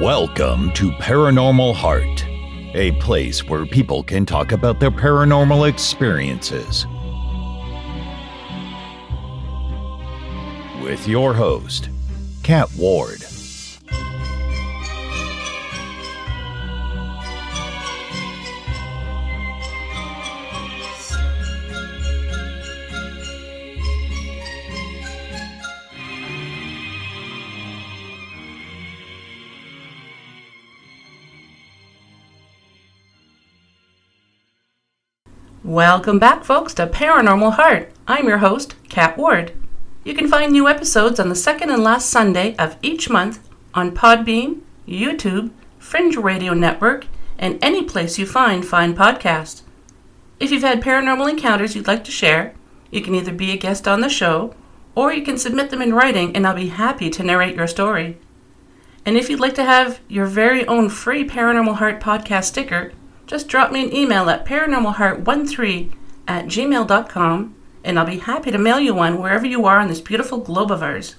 Welcome to Paranormal Heart, a place where people can talk about their paranormal experiences. With your host, Kat Ward. Welcome back, folks, to Paranormal Heart. I'm your host, Kat Ward. You can find new episodes on the second and last Sunday of each month on Podbean, YouTube, Fringe Radio Network, and any place you find fine podcasts. If you've had paranormal encounters you'd like to share, you can either be a guest on the show or you can submit them in writing and I'll be happy to narrate your story. And if you'd like to have your very own free Paranormal Heart podcast sticker, just drop me an email at paranormalheart13 at gmail.com and I'll be happy to mail you one wherever you are on this beautiful globe of ours.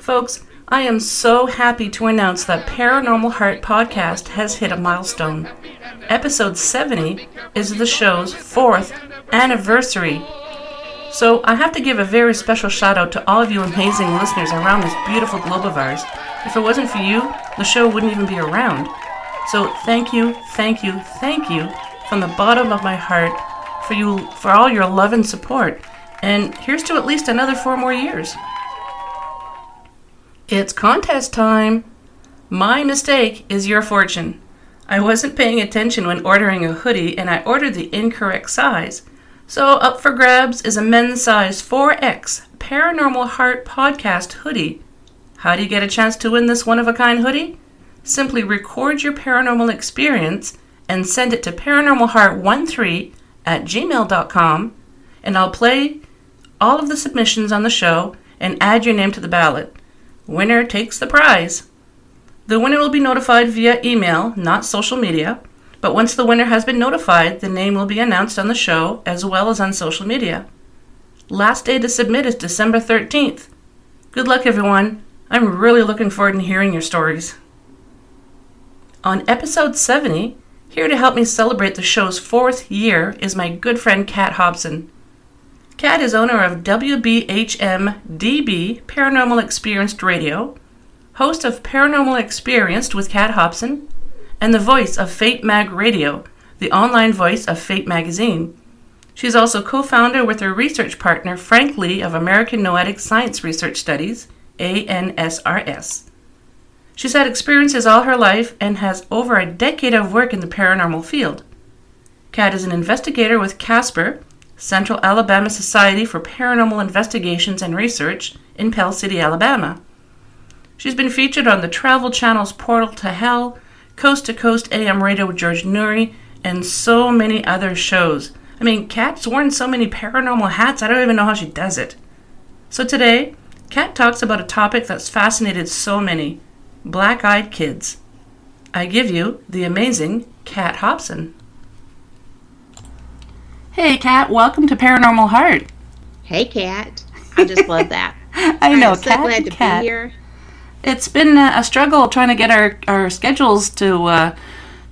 Folks, I am so happy to announce that Paranormal Heart podcast has hit a milestone. Episode 70 is the show's fourth anniversary. So I have to give a very special shout out to all of you amazing listeners around this beautiful globe of ours. If it wasn't for you, the show wouldn't even be around. So thank you, thank you, thank you from the bottom of my heart for you for all your love and support. And here's to at least another four more years. It's contest time. My mistake is your fortune. I wasn't paying attention when ordering a hoodie and I ordered the incorrect size. So, up for grabs is a men's size 4X Paranormal Heart Podcast hoodie. How do you get a chance to win this one of a kind hoodie? Simply record your paranormal experience and send it to paranormalheart13 at gmail.com, and I'll play all of the submissions on the show and add your name to the ballot. Winner takes the prize. The winner will be notified via email, not social media, but once the winner has been notified, the name will be announced on the show as well as on social media. Last day to submit is December 13th. Good luck, everyone. I'm really looking forward to hearing your stories. On episode 70, here to help me celebrate the show's fourth year is my good friend Kat Hobson. Kat is owner of WBHM DB Paranormal Experienced Radio, host of Paranormal Experienced with Kat Hobson, and the voice of Fate Mag Radio, the online voice of Fate Magazine. She's also co founder with her research partner Frank Lee of American Noetic Science Research Studies, ANSRS. She's had experiences all her life and has over a decade of work in the paranormal field. Kat is an investigator with CASPER, Central Alabama Society for Paranormal Investigations and Research, in Pell City, Alabama. She's been featured on the Travel Channel's Portal to Hell, Coast to Coast AM Radio with George Noory, and so many other shows. I mean, Kat's worn so many paranormal hats, I don't even know how she does it. So today, Kat talks about a topic that's fascinated so many black eyed kids. I give you the amazing Kat Hobson. Hey, Kat, welcome to Paranormal Heart. Hey, Kat. I just love that. I know, I'm so Kat. glad to Kat. be here. It's been uh, a struggle trying to get our, our schedules to uh,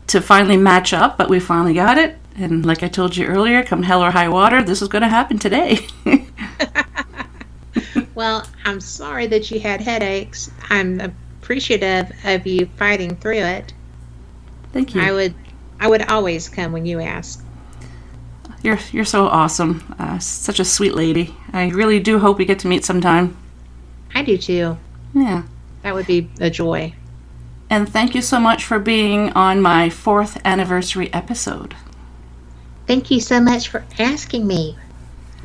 to finally match up, but we finally got it. And like I told you earlier, come hell or high water, this is going to happen today. Well, I'm sorry that you had headaches. I'm appreciative of you fighting through it. Thank you. I would, I would always come when you ask. You're you're so awesome. Uh, such a sweet lady. I really do hope we get to meet sometime. I do too. Yeah. That would be a joy. And thank you so much for being on my fourth anniversary episode. Thank you so much for asking me.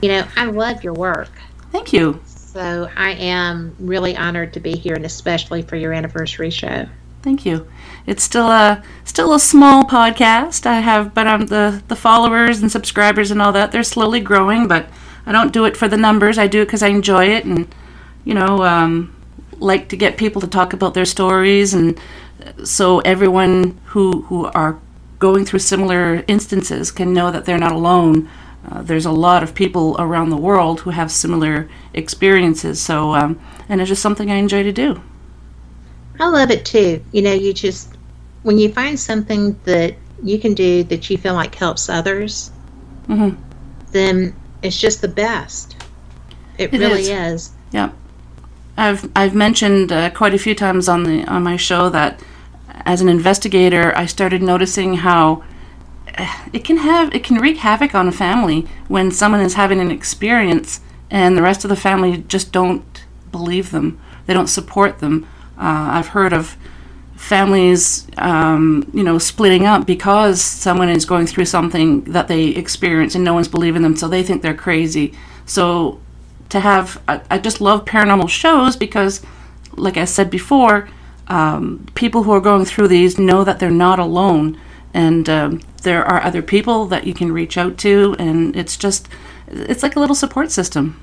You know, I love your work. Thank you. So I am really honored to be here and especially for your anniversary show. Thank you. It's still a still a small podcast. I have, but the the followers and subscribers and all that they're slowly growing. But I don't do it for the numbers. I do it because I enjoy it, and you know, um, like to get people to talk about their stories, and so everyone who who are going through similar instances can know that they're not alone uh, there's a lot of people around the world who have similar experiences. So, um, and it's just something I enjoy to do. I love it too. You know, you just when you find something that you can do that you feel like helps others, Mhm. then it's just the best. It, It really is. is. Yeah, I've I've mentioned uh, quite a few times on the on my show that as an investigator, I started noticing how it can have it can wreak havoc on a family when someone is having an experience and the rest of the family just don't believe them. They don't support them. Uh, I've heard of families, um, you know, splitting up because someone is going through something that they experience and no one's believing them, so they think they're crazy. So to have, I, I just love paranormal shows because, like I said before, um, people who are going through these know that they're not alone, and um, there are other people that you can reach out to, and it's just, it's like a little support system.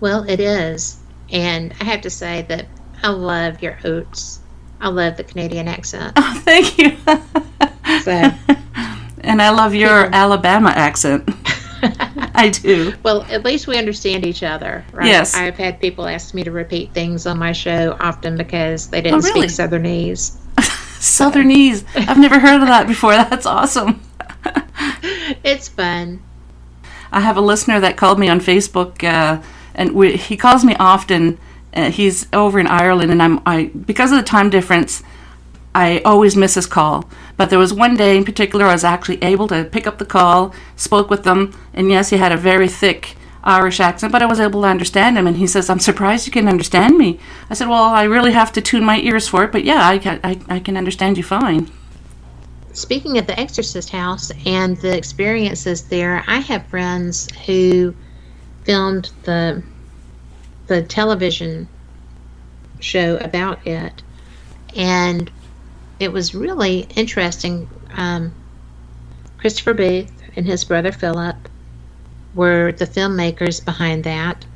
Well, it is. And I have to say that I love your oats. I love the Canadian accent. Oh, thank you. So, and I love your People- Alabama accent. I do. well, at least we understand each other, right? Yes. I've had people ask me to repeat things on my show often because they didn't Oh, really? speak Southernese. Southernese. I've never heard of that before. That's awesome. It's fun. I have a listener that called me on Facebook, uh, and we, he calls me often. Uh, he's over in Ireland, and I'm I because of the time difference, I always miss his call. But there was one day in particular I was actually able to pick up the call, spoke with them, and yes, he had a very thick Irish accent, but I was able to understand him. And he says, "I'm surprised you can understand me." I said, "Well, I really have to tune my ears for it, but yeah, I can I, I can understand you fine." Speaking of the Exorcist house and the experiences there, I have friends who filmed the the television show about it, and it was really interesting. Um, Christopher Booth and his brother Philip were the filmmakers behind that.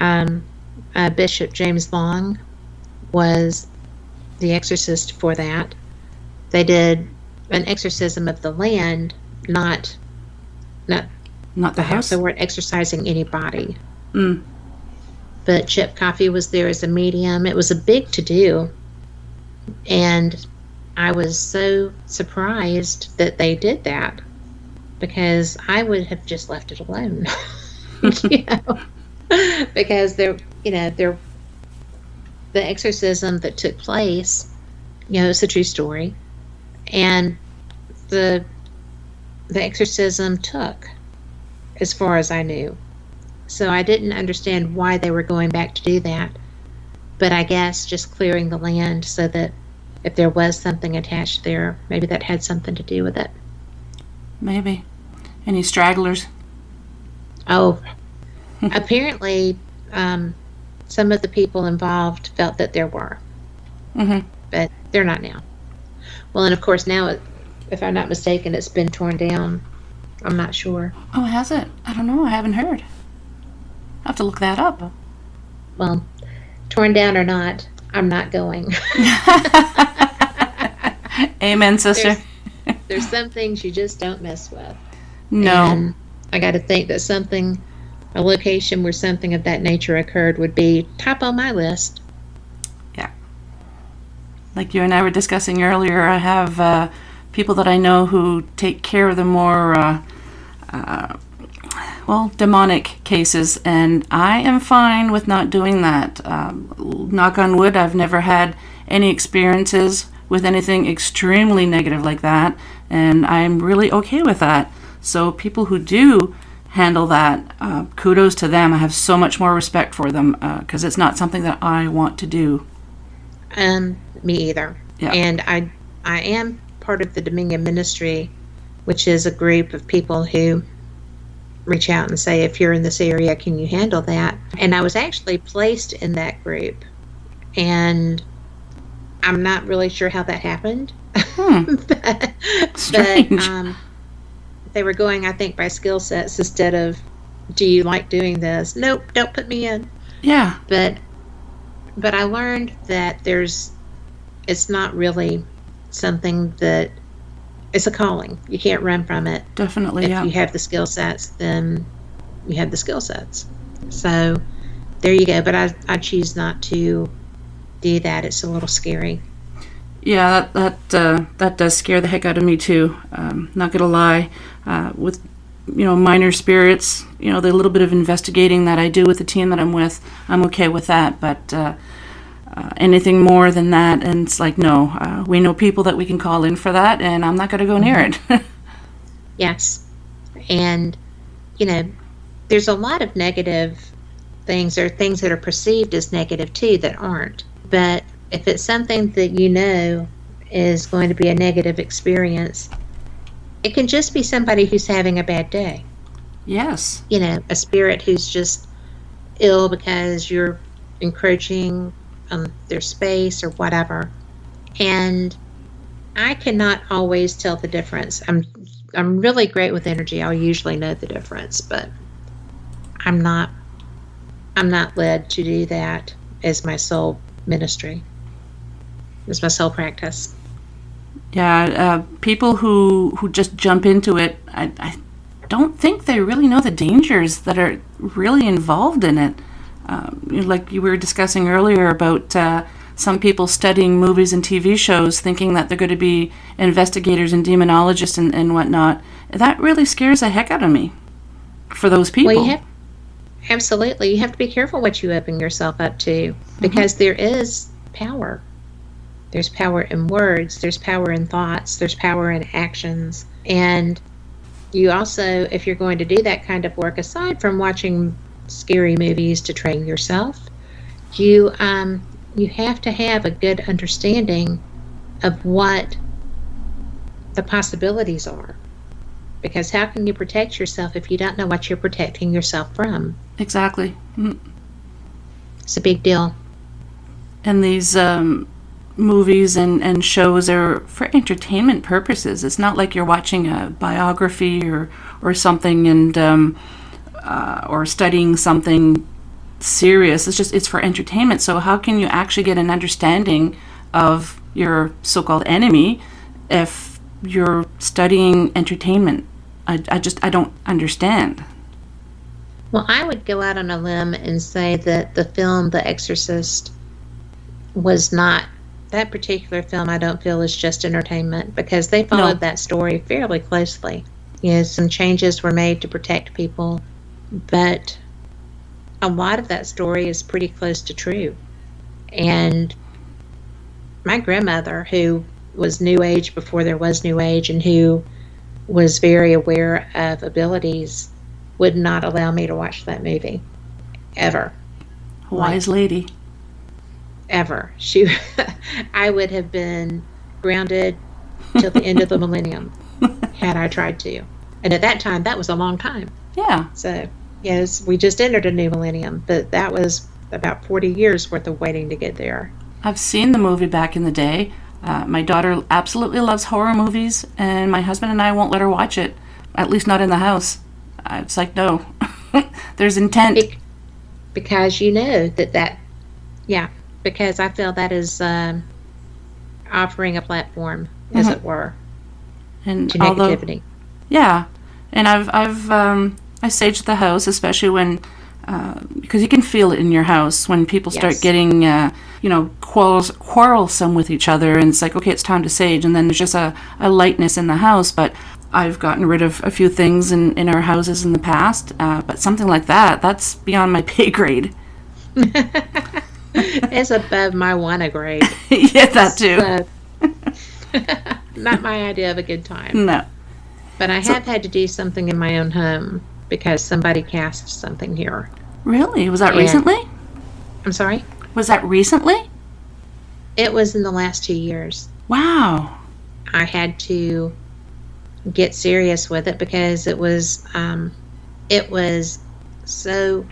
Um, uh, Bishop James Long was the exorcist for that. They did an exorcism of the land, not not Not the house. They weren't exorcising anybody. Mm. But Chip Coffey was there as a medium. It was a big to do. And I was so surprised that they did that because I would have just left it alone. you know? because there, you know, there, the exorcism that took place, you know, it's a true story. And the, the exorcism took as far as I knew. So I didn't understand why they were going back to do that. But I guess just clearing the land so that if there was something attached there, maybe that had something to do with it. Maybe. Any stragglers? Oh, apparently, um, some of the people involved felt that there were, hmm but they're not now. Well, and of course, now, it, if I'm not mistaken, it's been torn down. I'm not sure. Oh, has it? I don't know. I haven't heard. I have to look that up. Well, torn down or not, I'm not going. Amen, sister. There's, there's some things you just don't mess with. no. And I got to think that something, a location where something of that nature occurred would be top on my list. Yeah. Like you and I were discussing earlier, I have uh, people that I know who take care of the more, uh, uh, well, demonic cases, and I am fine with not doing that. Um, knock on wood, I've never had any experiences with anything extremely negative like that, and I'm really okay with that. So, people who do handle that, uh, kudos to them. I have so much more respect for them because it's not something that I want to do. Um, me either. Yeah. And I, I am part of the Dominion Ministry, which is a group of people who reach out and say, if you're in this area, can you handle that? And I was actually placed in that group, and I'm not really sure how that happened. Hmm. but, Strange. But, um, they were going, I think, by skill sets instead of, do you like doing this? Nope, don't put me in. Yeah. But, but I learned that there's, it's not really something that it's a calling. You can't run from it. Definitely, if yeah. you have the skill sets, then you have the skill sets. So there you go. But I, I choose not to do that. It's a little scary. Yeah, that that uh, that does scare the heck out of me too. Um, not gonna lie, uh, with you know minor spirits, you know the little bit of investigating that I do with the team that I'm with, I'm okay with that. But uh, uh, anything more than that, and it's like no, uh, we know people that we can call in for that, and I'm not gonna go near it. Yes. And, you know, there's a lot of negative things or things that are perceived as negative too that aren't. But if it's something that you know is going to be a negative experience, it can just be somebody who's having a bad day. yes, You know, a spirit who's just ill because you're encroaching on their space or whatever. And I cannot always tell the difference. I'm I'm really great with energy. I'll usually know the difference, but I'm not I'm not led to do that as my sole ministry. As my sole practice. yeah. Uh, people who who just jump into it, I, I don't think they really know the dangers that are really involved in it. Um, like you were discussing earlier about uh, some people studying movies and TV shows, thinking that they're going to be investigators and demonologists and, and whatnot. That really scares the heck out of me for those people. Well, you have absolutely. You have to be careful what you open yourself up to because there is power. There's power in words. There's power in thoughts. There's power in actions. And you also, if you're going to do that kind of work, aside from watching scary movies to train yourself, you um, you have to have a good understanding of what the possibilities are. Because how can you protect yourself if you don't know what you're protecting yourself from? exactly. Mm. It's a big deal. and these um, movies and, and shows are for entertainment purposes. It's not like you're watching a biography or or something and um, uh, or studying something serious. It's just it's for entertainment. So how can you actually get an understanding of your so-called enemy if you're studying entertainment? I, I just I don't understand. Well, I would go out on a limb and say that the film The Exorcist was not that particular film. I don't feel is just entertainment because they followed that story fairly closely. You know, some changes were made to protect people, but a lot of that story is pretty close to true. And my grandmother, who was New Age before there was New Age and who was very aware of abilities, would not allow me to watch that movie. Ever. Wise lady. Ever. She I would have been grounded till the end of the millennium had I tried to. And at that time that was a long time. Yeah. So yes, we just entered a new millennium, but that was about forty years worth of waiting to get there. I've seen the movie back in the day. Uh, my daughter absolutely loves horror movies, and my husband and I won't let her watch it, at least not in the house. It's like, no, there's intent. Bec- because you know that that yeah, because I feel that is um, offering a platform, as Mhm. it were, and to although, negativity. yeah, and I've I've um, I saged the house, especially when uh, because you can feel it in your house when people start Yes. getting uh, you know quarrels, quarrelsome with each other, and it's like okay, it's time to sage, and then there's just a, a lightness in the house, but. I've gotten rid of a few things in, in our houses in the past, uh, but something like that, that's beyond my pay grade. it's above my wanna grade. yeah, that too. So, not my idea of a good time. No. But I have had to do something in my own home because somebody cast something here. Really? Was that Yeah. recently? I'm sorry? Was that recently? It was in the last two years. Wow. I had to get serious with it because it was um, it was so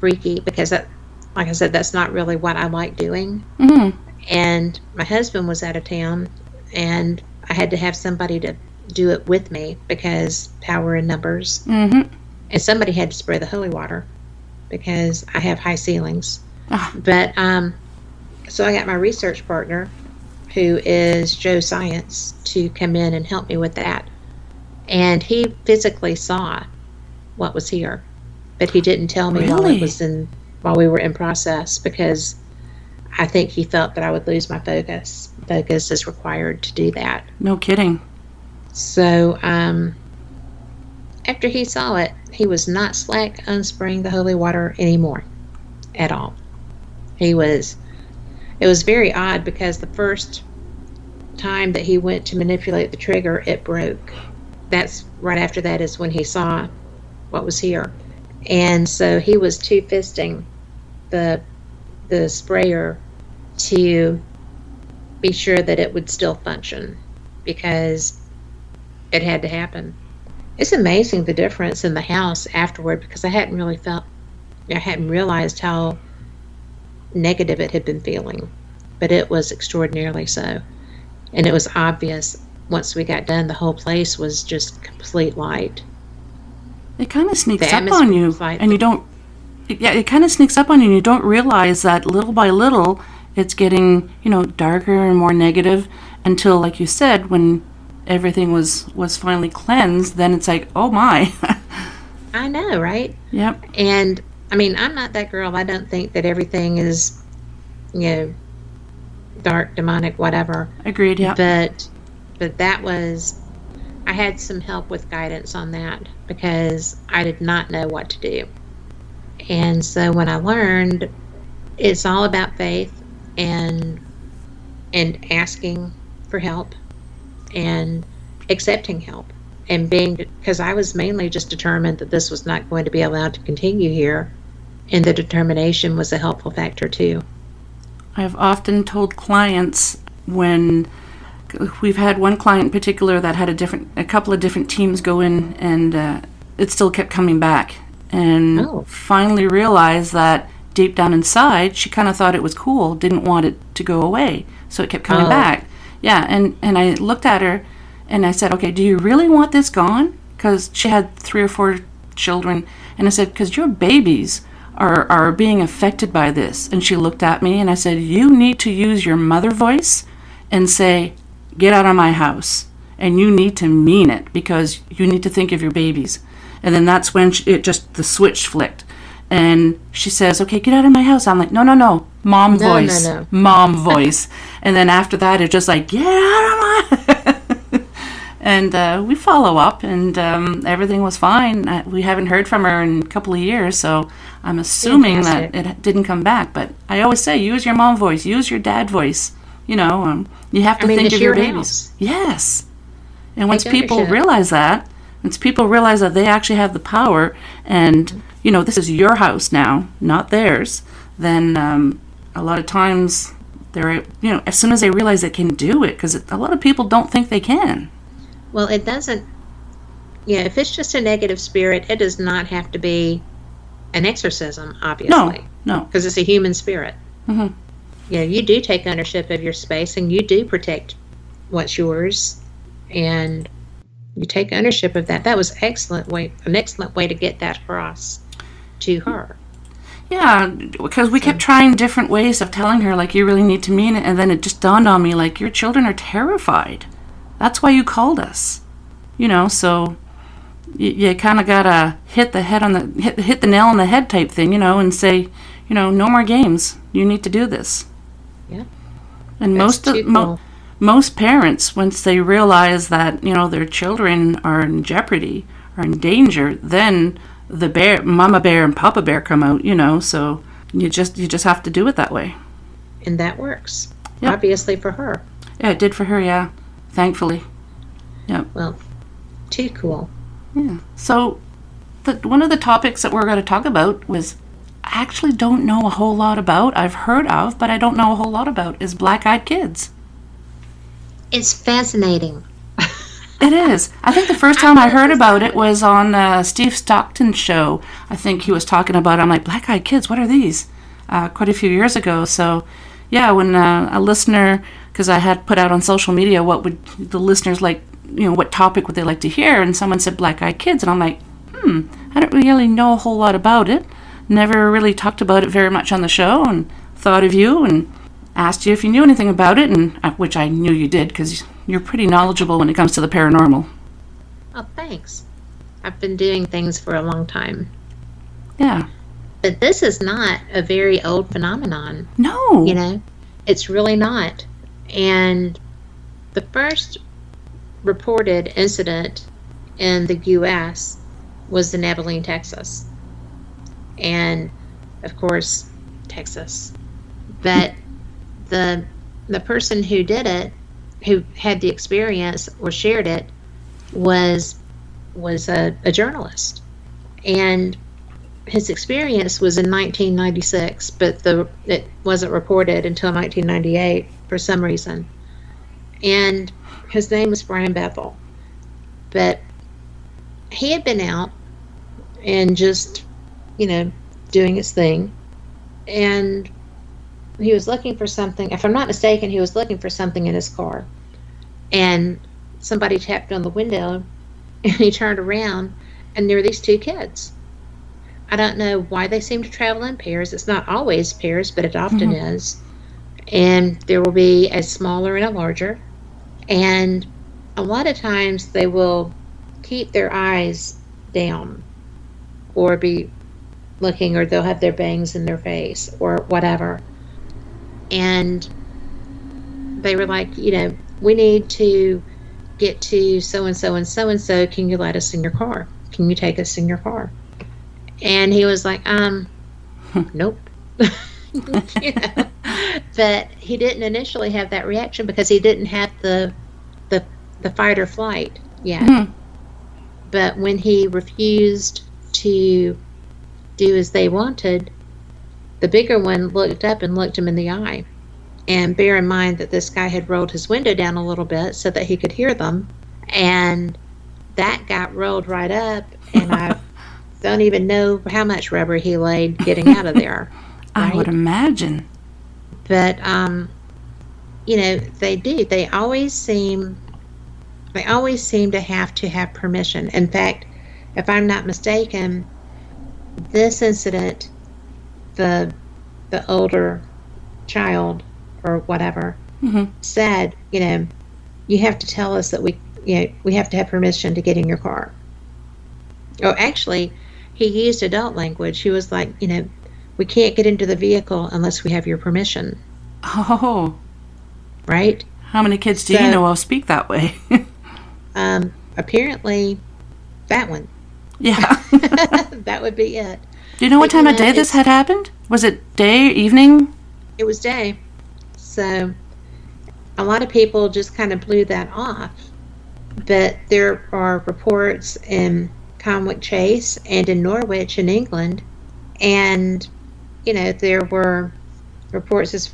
freaky because that like I said that's not really what I like doing hmm and my husband was out of town and I had to have somebody to do it with me because power in numbers hmm and somebody had to spray the holy water because I have high ceilings Ah. but um so I got my research partner who is Joe Science, to come in and help me with that. And he physically saw what was here, but he didn't tell me while Really? it was in while we were in process because I think he felt that I would lose my focus. Focus is required to do that. No kidding. So um, after he saw it, he was not slack on spraying the holy water anymore at all. He was. It was very odd because the first time that he went to manipulate the trigger, it broke. That's right after that is when he saw what was here, and so he was two fisting the the sprayer to be sure that it would still function because it had to happen. It's amazing the difference in the house afterward because I hadn't really felt, I hadn't realized how negative it had been feeling, but it was extraordinarily so. And it was obvious once we got done, the whole place was just complete light. It kind of sneaks up on you, and you don't. Yeah, it kind of sneaks up on you, and you don't realize that little by little, it's getting you know darker and more negative until, like you said, when everything was was finally cleansed, then it's like, oh my, I know, right? yep, And I mean, I'm not that girl. I don't think that everything is, you know, dark, demonic, whatever. agreed, yeah, but but that was I had some help with guidance on that because I did not know what to do. And so when I learned it's all about faith and and asking for help and accepting help and being because I was mainly just determined that this was not going to be allowed to continue here and the determination was a helpful factor too. I've often told clients when we've had one client in particular that had a different, a couple of different teams go in, and uh, it still kept coming back, and Oh. finally realized that deep down inside, she kind of thought it was cool, didn't want it to go away, so it kept coming Oh. back. Yeah, and and I looked at her, and I said, "Okay, do you really want this gone?" Because she had three or four children, and I said, "Because your babies." Are, are being affected by this. And she looked at me and I said, You need to use your mother voice and say, Get out of my house. And you need to mean it because you need to think of your babies. And then that's when she, it just, the switch flicked. And she says, Okay, get out of my house. I'm like, No, no, no. Mom No, no, voice. no. Mom voice. And then after that, it's just like, Get out of my. and uh, we follow up, and um, everything was fine. Uh, we haven't heard from her in a couple of years, so I'm assuming that it didn't come back. But I always say, use your mom voice, use your dad voice. You know, um, you have to I mean, think of your babies. house. Yes. And once people realize that, once people realize that they actually have the power, and you know, this is your house now, not theirs, then um, a lot of times they're, you know, as soon as they realize they can do it, because a lot of people don't think they can. Well, it doesn't. Yeah, if it's just a negative spirit, it does not have to be an exorcism, obviously, no. no. because it's a human spirit. Mhm. Yeah, you do take ownership of your space and you do protect what's yours, and you take ownership of that. That was excellent way, an excellent way to get that across to her. Yeah, because we kept trying different ways of telling her, like, you really need to mean it. And then it just dawned on me, like, your children are terrified. That's why you called us. You know, so you, you kind of got to hit the head on the, hit, hit the nail on the head type thing, you know, and say, you know, no more games. You need to do this. Yeah. And That's most of, mo- most parents, once they realize that, you know, their children are in jeopardy, are in danger, then the bear, mama bear and papa bear come out, you know, so you just you just have to do it that way. And that works, Yep. obviously, for her. Yeah, it did for her, yeah. Thankfully. Yeah. Well, too cool. Yeah. So the one of the topics that we're going to talk about was actually don't know a whole lot about. I've heard of, but I don't know a whole lot about is black-eyed kids. It's fascinating. It is. I think the first time I heard about it was on uh, Steve Stockton's show. I think he was talking about. it. I'm like, black eyed kids. What are these? Uh, quite a few years ago. So, yeah, when uh, a listener, because I had put out on social media, what would the listeners like? You know, what topic would they like to hear? And someone said black eyed kids, and I'm like, hmm, I don't really know a whole lot about it. Never really talked about it very much on the show, and thought of you and asked you if you knew anything about it, and uh, which I knew you did because you're pretty knowledgeable when it comes to the paranormal. Oh, thanks. I've been doing things for a long time. Yeah. But this is not a very old phenomenon. No. You know, it's really not. And the first reported incident in the U.S. was in Abilene, Texas. And of course, Texas. But the the person who did it, who had the experience or shared it, was was a, a journalist, and his experience was in 1996, but the it wasn't reported until 1998 for some reason. And his name was Brian Bethel, but he had been out and just, you know, doing his thing, and he was looking for something. If I'm not mistaken, he was looking for something in his car, and somebody tapped on the window, and he turned around, and there were these two kids. I don't know why they seem to travel in pairs. It's not always pairs, but it often mm-hmm. is. And there will be a smaller and a larger. And a lot of times they will keep their eyes down or be looking, or they'll have their bangs in their face or whatever and they were like, you know, we need to get to so and so and so and so. Can you let us in your car? Can you take us in your car? And he was like, um, nope. you know? But he didn't initially have that reaction because he didn't have the the the fight or flight yet. Mm-hmm. But when he refused to do as they wanted, the bigger one looked up and looked him in the eye. And bear in mind that this guy had rolled his window down a little bit so that he could hear them. And that got rolled right up, and I don't even know how much rubber he laid getting out of there. Right? I would imagine. But, um, you know, they do. They always seem, they always seem to have to have permission. In fact, if I'm not mistaken, this incident the the older child or whatever mm-hmm. said, you know, you have to tell us that we, you know, we have to have permission to get in your car. Oh, actually, he used adult language. He was like, you know, we can't get into the vehicle unless we have your permission. Oh. Right? How many kids do so, you know of speak that way? um, apparently, that one. Yeah. that would be it. Do you know what time of day this had happened? Was it day, evening? It was day. So a lot of people just kind of blew that off. But there are reports in Cannock Chase and in Norwich in England. And, you know, there were reports as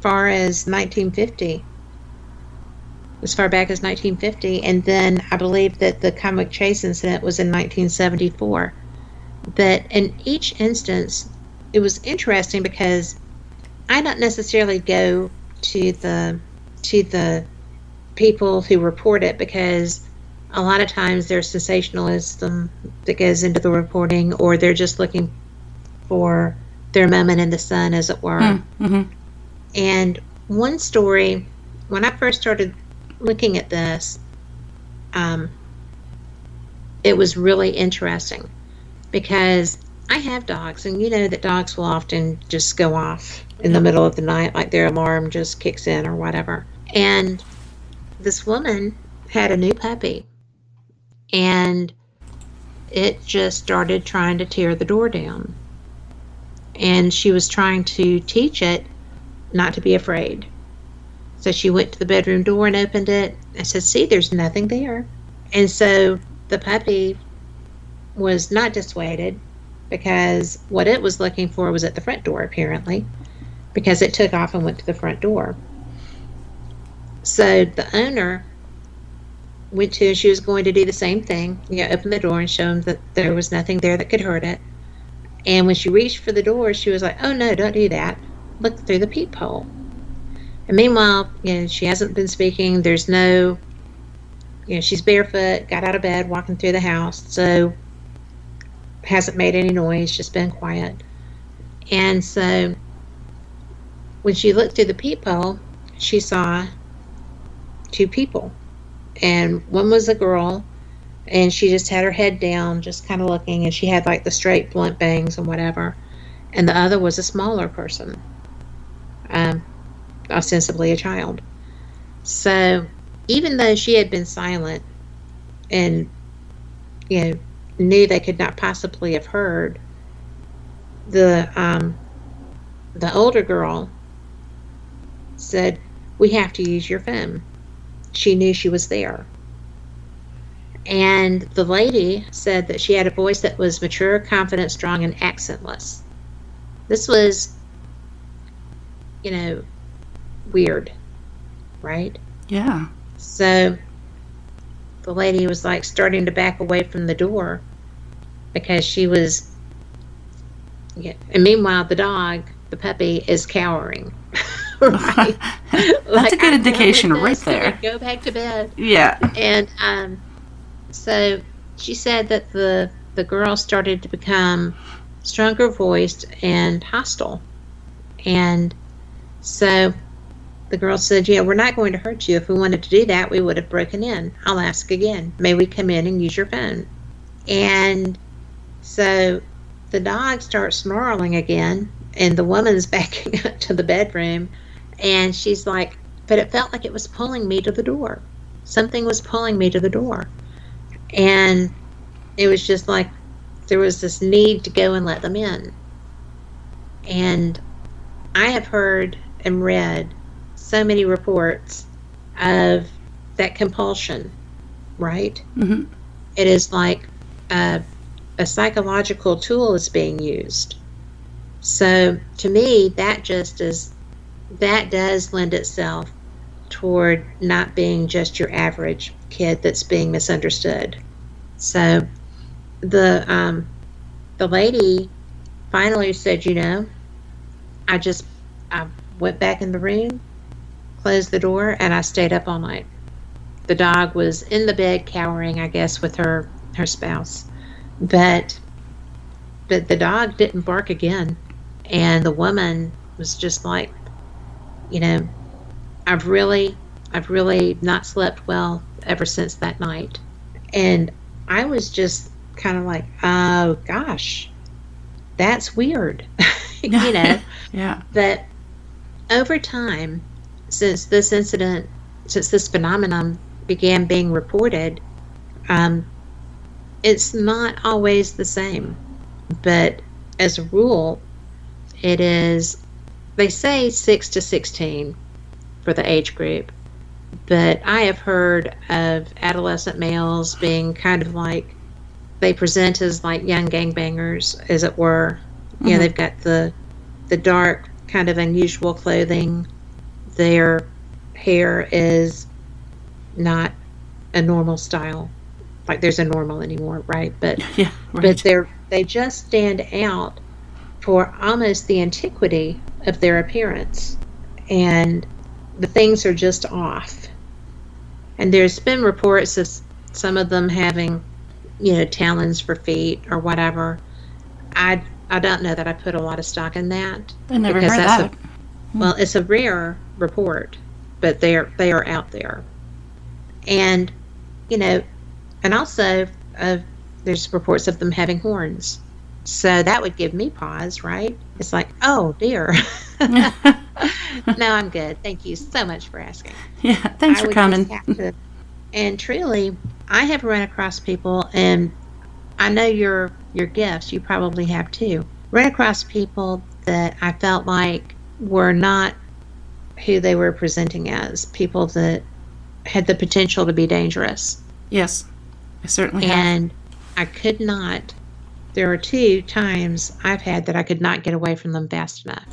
far as 1950, as far back as 1950. And then I believe that the Cannock Chase incident was in 1974 that in each instance, it was interesting because I don't necessarily go to the to the people who report it because a lot of times there's sensationalism that goes into the reporting, or they're just looking for their moment in the sun, as it were. Hmm, mm-hmm. And one story, when I first started looking at this, um, it was really interesting because I have dogs, and you know that dogs will often just go off in the middle of the night, like their alarm just kicks in or whatever. And this woman had a new puppy, and it just started trying to tear the door down. And she was trying to teach it not to be afraid. So she went to the bedroom door and opened it. I said, See, there's nothing there. And so the puppy was not dissuaded because what it was looking for was at the front door, apparently, because it took off and went to the front door. So the owner went to, and she was going to do the same thing, you know, open the door and show him that there was nothing there that could hurt it. And when she reached for the door, she was like, oh no, don't do that. Look through the peephole. And meanwhile, you know, she hasn't been speaking. There's no, you know, she's barefoot, got out of bed, walking through the house. So hasn't made any noise, just been quiet. And so when she looked through the peephole, she saw two people. And one was a girl, and she just had her head down, just kind of looking, and she had like the straight blunt bangs and whatever. And the other was a smaller person, ostensibly a child. So even though she had been silent and, you know, knew they could not possibly have heard, the um, the older girl said, "We have to use your phone." She knew she was there. And the lady said that she had a voice that was mature, confident, strong, and accentless. This was, you know, weird, right? Yeah. So the lady was like starting to back away from the door because she was. Yeah. And meanwhile, the dog, the puppy, is cowering. right? That's Like, a good "I'm indication right this. Can I there. Go back to bed. Yeah. And um, so she said that the the girl started to become stronger voiced and hostile. And so the girl said, Yeah, we're not going to hurt you. If we wanted to do that, we would have broken in. I'll ask again. May we come in and use your phone? And so the dog starts snarling again, and the woman's backing up to the bedroom. And she's like, But it felt like it was pulling me to the door. Something was pulling me to the door. And it was just like there was this need to go and let them in. And I have heard and read so many reports of that compulsion, right? hmm It is like a, a psychological tool is being used. So to me, that just is, that does lend itself toward not being just your average kid that's being misunderstood. So the um, the lady finally said, you know, I just I went back in the room, closed the door, and I stayed up all night. The dog was in the bed cowering, I guess, with her her spouse, but but the dog didn't bark again, and the woman was just like, you know, I've really I've really not slept well ever since that night, and I was just kind of like, oh gosh, that's weird, you know. Yeah. But over time, since this incident, since this phenomenon began being reported, um, it's not always the same. But as a rule, it is, they say 6 to 16 for the age group. But I have heard of adolescent males being kind of like, they present as like young gangbangers, as it were. You know, Mhm. they've got the the dark, kind of unusual clothing. Their hair is not a normal style, like there's a normal anymore, right? But Yeah. but they're they just stand out for almost the antiquity of their appearance, and the things are just off. And there's been reports of some of them having, you know, talons for feet or whatever. I I don't know that I put a lot of stock in that. I never heard that's that. Well, it's a rare report, but they're they are out there, and you know, and also uh, there's reports of them having horns. So that would give me pause, right? It's like, oh dear. no, I'm good. Thank you so much for asking. yeah. Thanks I for coming. to- and truly, I have run across people, and I know your your gifts. You probably have too. Run across people that I felt like were not who they were presenting as. People that had the potential to be dangerous, Yes. I certainly have. and I could not. There are two times I've had that I could not get away from them fast enough,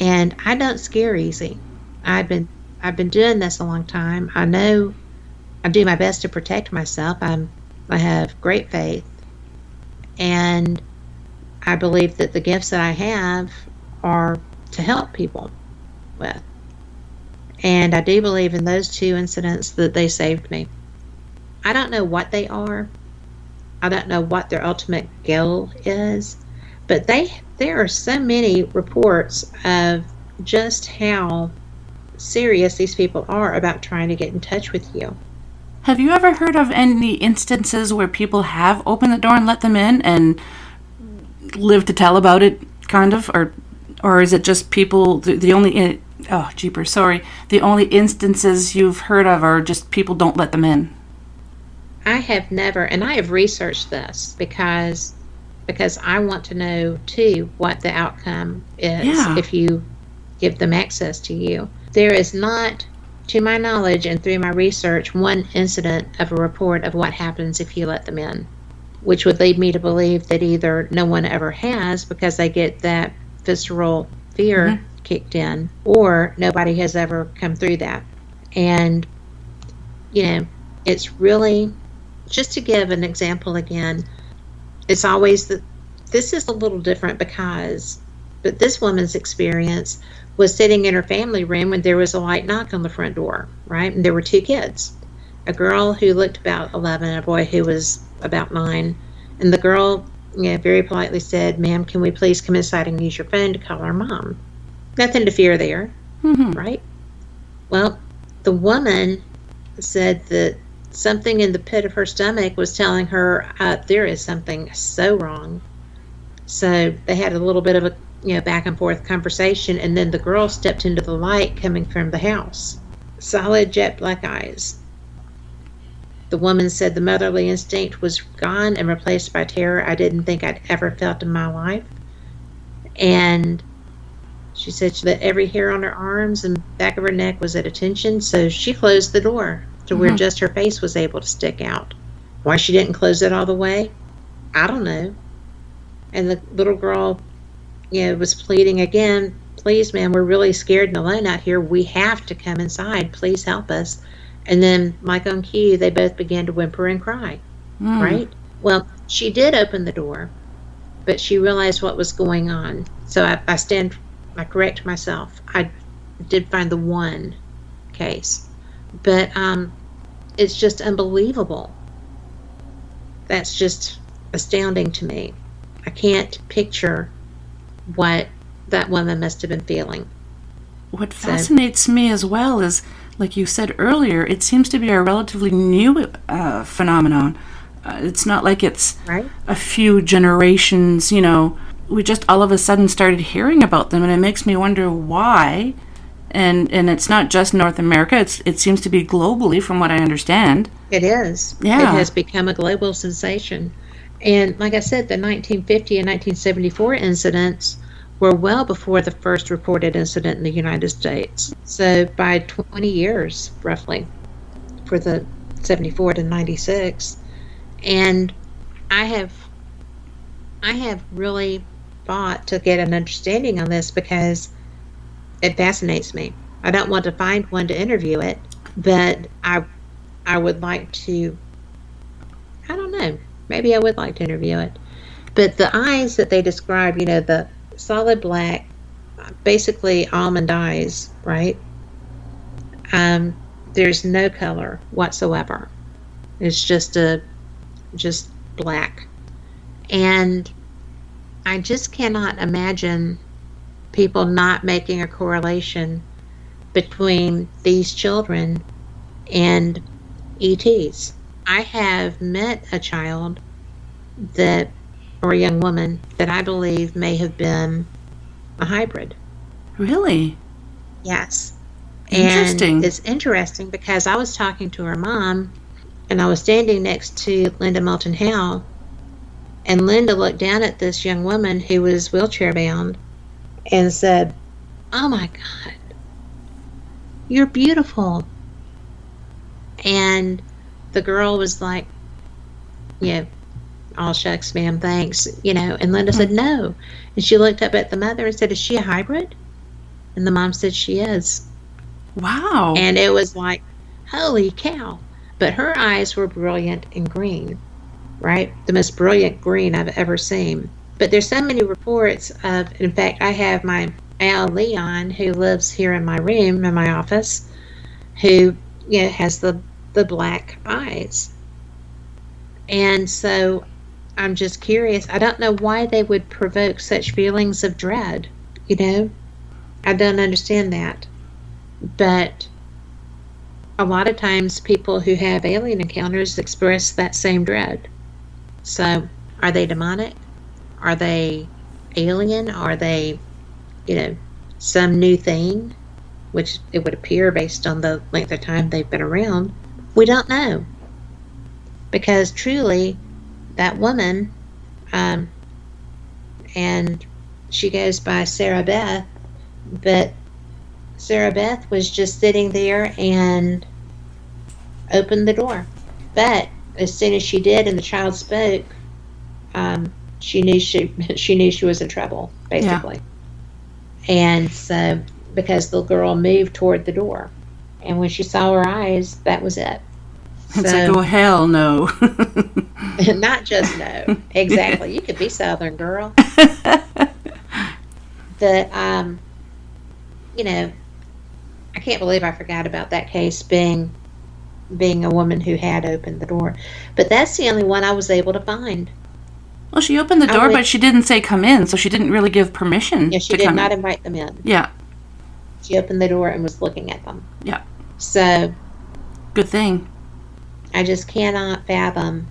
and I don't scare easy. I've been I've been doing this a long time. I know I do my best to protect myself. I'm I have great faith, and I believe that the gifts that I have are to help people with. And I do believe in those two incidents that they saved me. I don't know what they are. I don't know what their ultimate goal is, but they there are so many reports of just how serious these people are about trying to get in touch with you. Have you ever heard of any instances where people have opened the door and let them in and live to tell about it, kind of, or or is it just people? The, the only oh jeepers, sorry, the only instances you've heard of are just people don't let them in. I have never, and I have researched this because because I want to know too what the outcome is Yeah. if you give them access to you. There is not, to my knowledge and through my research, one incident of a report of what happens if you let them in, which would lead me to believe that either no one ever has because they get that visceral fear mm-hmm. kicked in, or nobody has ever come through that. And, you know, it's really, just to give an example again, it's always the this is a little different because but this woman's experience was sitting in her family room when there was a light knock on the front door right and there were two kids a girl who looked about 11 and a boy who was about 9 and the girl you know, very politely said ma'am can we please come inside and use your phone to call our mom nothing to fear there hmm right? Well, the woman said that something in the pit of her stomach was telling her uh, there is something so wrong. So they had a little bit of a you know back and forth conversation, and then the girl stepped into the light coming from the house, solid jet black eyes. The woman said the motherly instinct was gone and replaced by terror I didn't think I'd ever felt in my life. And she said that every hair on her arms and back of her neck was at attention, so she closed the door to where Mhm. just her face was able to stick out. Why she didn't close it all the way, I don't know. And the little girl, you know, was pleading again, please, ma'am, we're really scared and alone out here. We have to come inside. Please help us. And then, Mike on cue, they both began to whimper and cry Mm. right? Well, she did open the door, but she realized what was going on. So I, I stand, I correct myself. I did find the one case, but um, it's just unbelievable. That's just astounding to me. I can't picture what that woman must have been feeling. What fascinates me as well is, like you said earlier, it seems to be a relatively new uh, phenomenon. Uh, it's not like it's Right? a few generations, you know. We just all of a sudden started hearing about them, and it makes me wonder why. And and it's not just North America; it's it seems to be globally, from what I understand. It is. Yeah. It has become a global sensation. And like I said, the 1950 and 1974 incidents were well before the first reported incident in the United States. So by 20 years, roughly, for the 74 to 96. And I have I have really fought to get an understanding on this because it fascinates me. I don't want to find one to interview it, but I I would like to. I don't know. Maybe I would like to interview it. But the eyes that they describe, you know, the solid black, basically almond eyes, right? Um, there's no color whatsoever. It's just a, just black, and I just cannot imagine people not making a correlation between these children and ETs. I have met a child that, or a young woman that I believe may have been a hybrid. Really? Yes. Interesting. And it's interesting because I was talking to her mom and I was standing next to Linda Moulton Howe. And Linda looked down at this young woman who was wheelchair bound and said, Oh my God, you're beautiful. And the girl was like, Yeah, all shucks, ma'am, thanks. You know, and Linda said, hmm. No. And she looked up at the mother and said, Is she a hybrid? And the mom said, She is. Wow. And it was like, holy cow. But her eyes were brilliant and green, right? The most brilliant green I've ever seen. But there's so many reports of, in fact, I have my Al Leon who lives here in my room, in my office, who you know, has the, the black eyes. And so I'm just curious. I don't know why they would provoke such feelings of dread, you know? I don't understand that. But a lot of times people who have alien encounters express that same dread. So, are they demonic? Are they alien? Are they, you know, some new thing? Which it would appear based on the length of time they've been around. We don't know. Because truly, that woman, um, and she goes by Sarah Beth, but Sarah Beth was just sitting there and opened the door. But as soon as she did and the child spoke, um, she knew she she knew she was in trouble, basically. Yeah. And so because the girl moved toward the door. And when she saw her eyes, that was it. It's so, like, oh, hell no. not just no. Exactly. You could be Southern girl. but, um, you know, I can't believe I forgot about that case being being a woman who had opened the door. But that's the only one I was able to find. Well, she opened the door, would, but she didn't say come in, so she didn't really give permission. Yeah, she did not in. invite them in. Yeah. She opened the door and was looking at them. Yeah. So. Good thing. I just cannot fathom.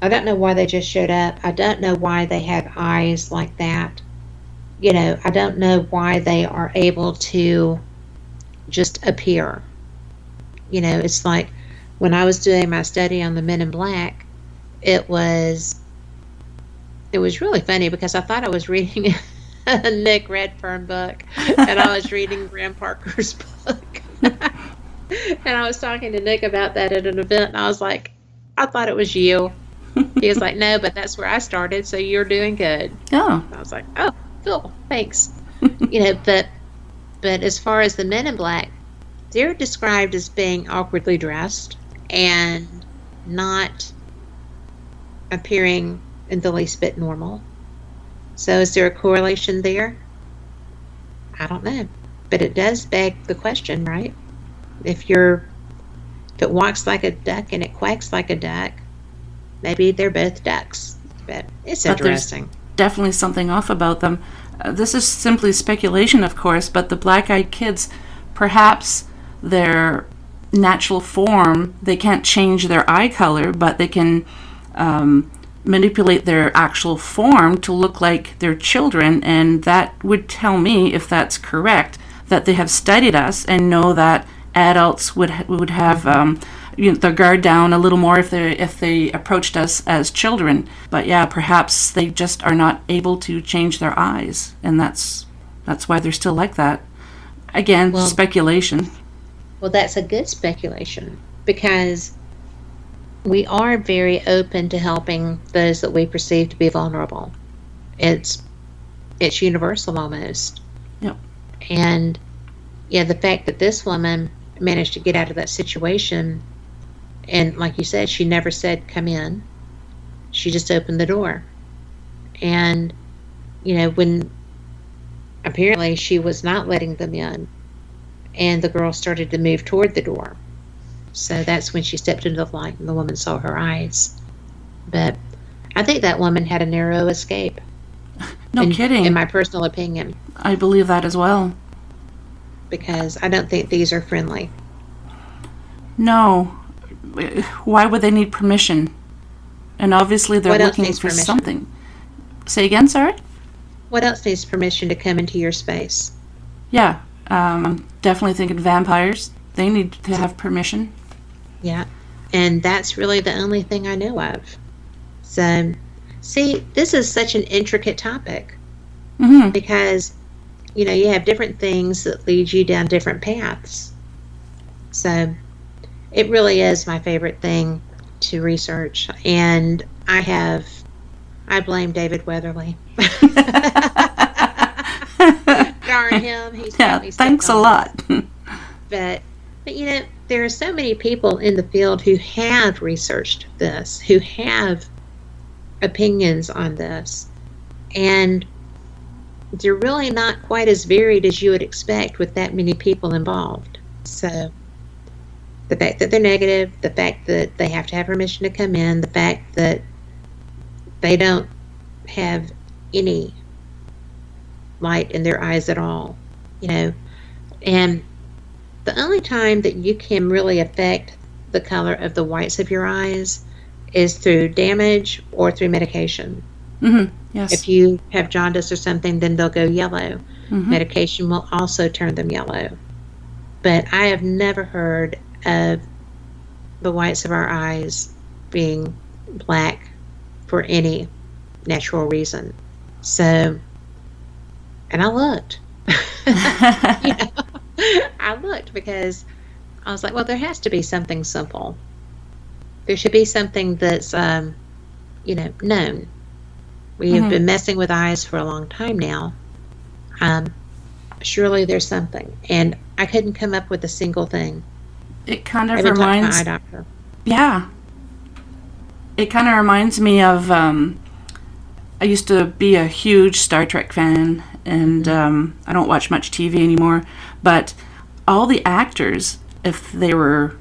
I don't know why they just showed up. I don't know why they have eyes like that. You know, I don't know why they are able to just appear. You know, it's like when I was doing my study on the Men in Black, it was it was really funny because I thought I was reading a Nick Redfern book, and I was reading Gray Barker's book. and I was talking to Nick about that at an event, and I was like, I thought it was you. He was like, No, but that's where I started, so you're doing good. Oh. I was like, Oh, cool, thanks. you know, but but as far as the Men in Black, they're described as being awkwardly dressed and not appearing in the least bit normal. So, is there a correlation there? I don't know. But it does beg the question, right? If you're if it walks like a duck and it quacks like a duck, maybe they're both ducks. But it's but interesting. definitely something off about them. Uh, this is simply speculation, of course, but the black eyed kids, perhaps their natural form, they can't change their eye color, but they can um, manipulate their actual form to look like their children, and that would tell me, if that's correct, that they have studied us and know that adults would would have um, you know, their guard down a little more if they if they approached us as children. But yeah, perhaps they just are not able to change their eyes, and that's that's why they're still like that. Again, well, speculation. Well, that's a good speculation because we are very open to helping those that we perceive to be vulnerable. It's it's universal almost. Yep. And yeah, the fact that this woman managed to get out of that situation and like you said, she never said come in. She just opened the door. And you know, when apparently she was not letting them in and the girl started to move toward the door so that's when she stepped into the light and the woman saw her eyes. But I think that woman had a narrow escape. No in, kidding. In my personal opinion. I believe that as well. Because I don't think these are friendly. No. Why would they need permission? And obviously they're looking for permission? something. Say again, sorry? What else needs permission to come into your space? Yeah, um, I'm definitely thinking vampires. They need to have permission. Yeah. And that's really the only thing I know of. So, see, this is such an intricate topic mm-hmm. because, you know, you have different things that lead you down different paths. So, it really is my favorite thing to research. And I have, I blame David Weatherly. Darn him. He's yeah, thanks a lot. but but you know, there are so many people in the field who have researched this, who have opinions on this, and they're really not quite as varied as you would expect with that many people involved. So, the fact that they're negative, the fact that they have to have permission to come in, the fact that they don't have any light in their eyes at all, you know, and the only time that you can really affect the color of the whites of your eyes is through damage or through medication. Mm-hmm. Yes. If you have jaundice or something, then they'll go yellow. Mhm. Medication will also turn them yellow. But I have never heard of the whites of our eyes being black for any natural reason. So, and I looked. You know, I looked because I was like, well, there has to be something simple. There should be something that's, um, you know, known. We have Mhm. been messing with eyes for a long time now. Um, surely there's something. And I couldn't come up with a single thing. it kind of to my reminds eye doctor. Yeah. It kind of reminds me of. Um, I used to be a huge Star Trek fan, and um, I don't watch much TV anymore. But all the actors, if they were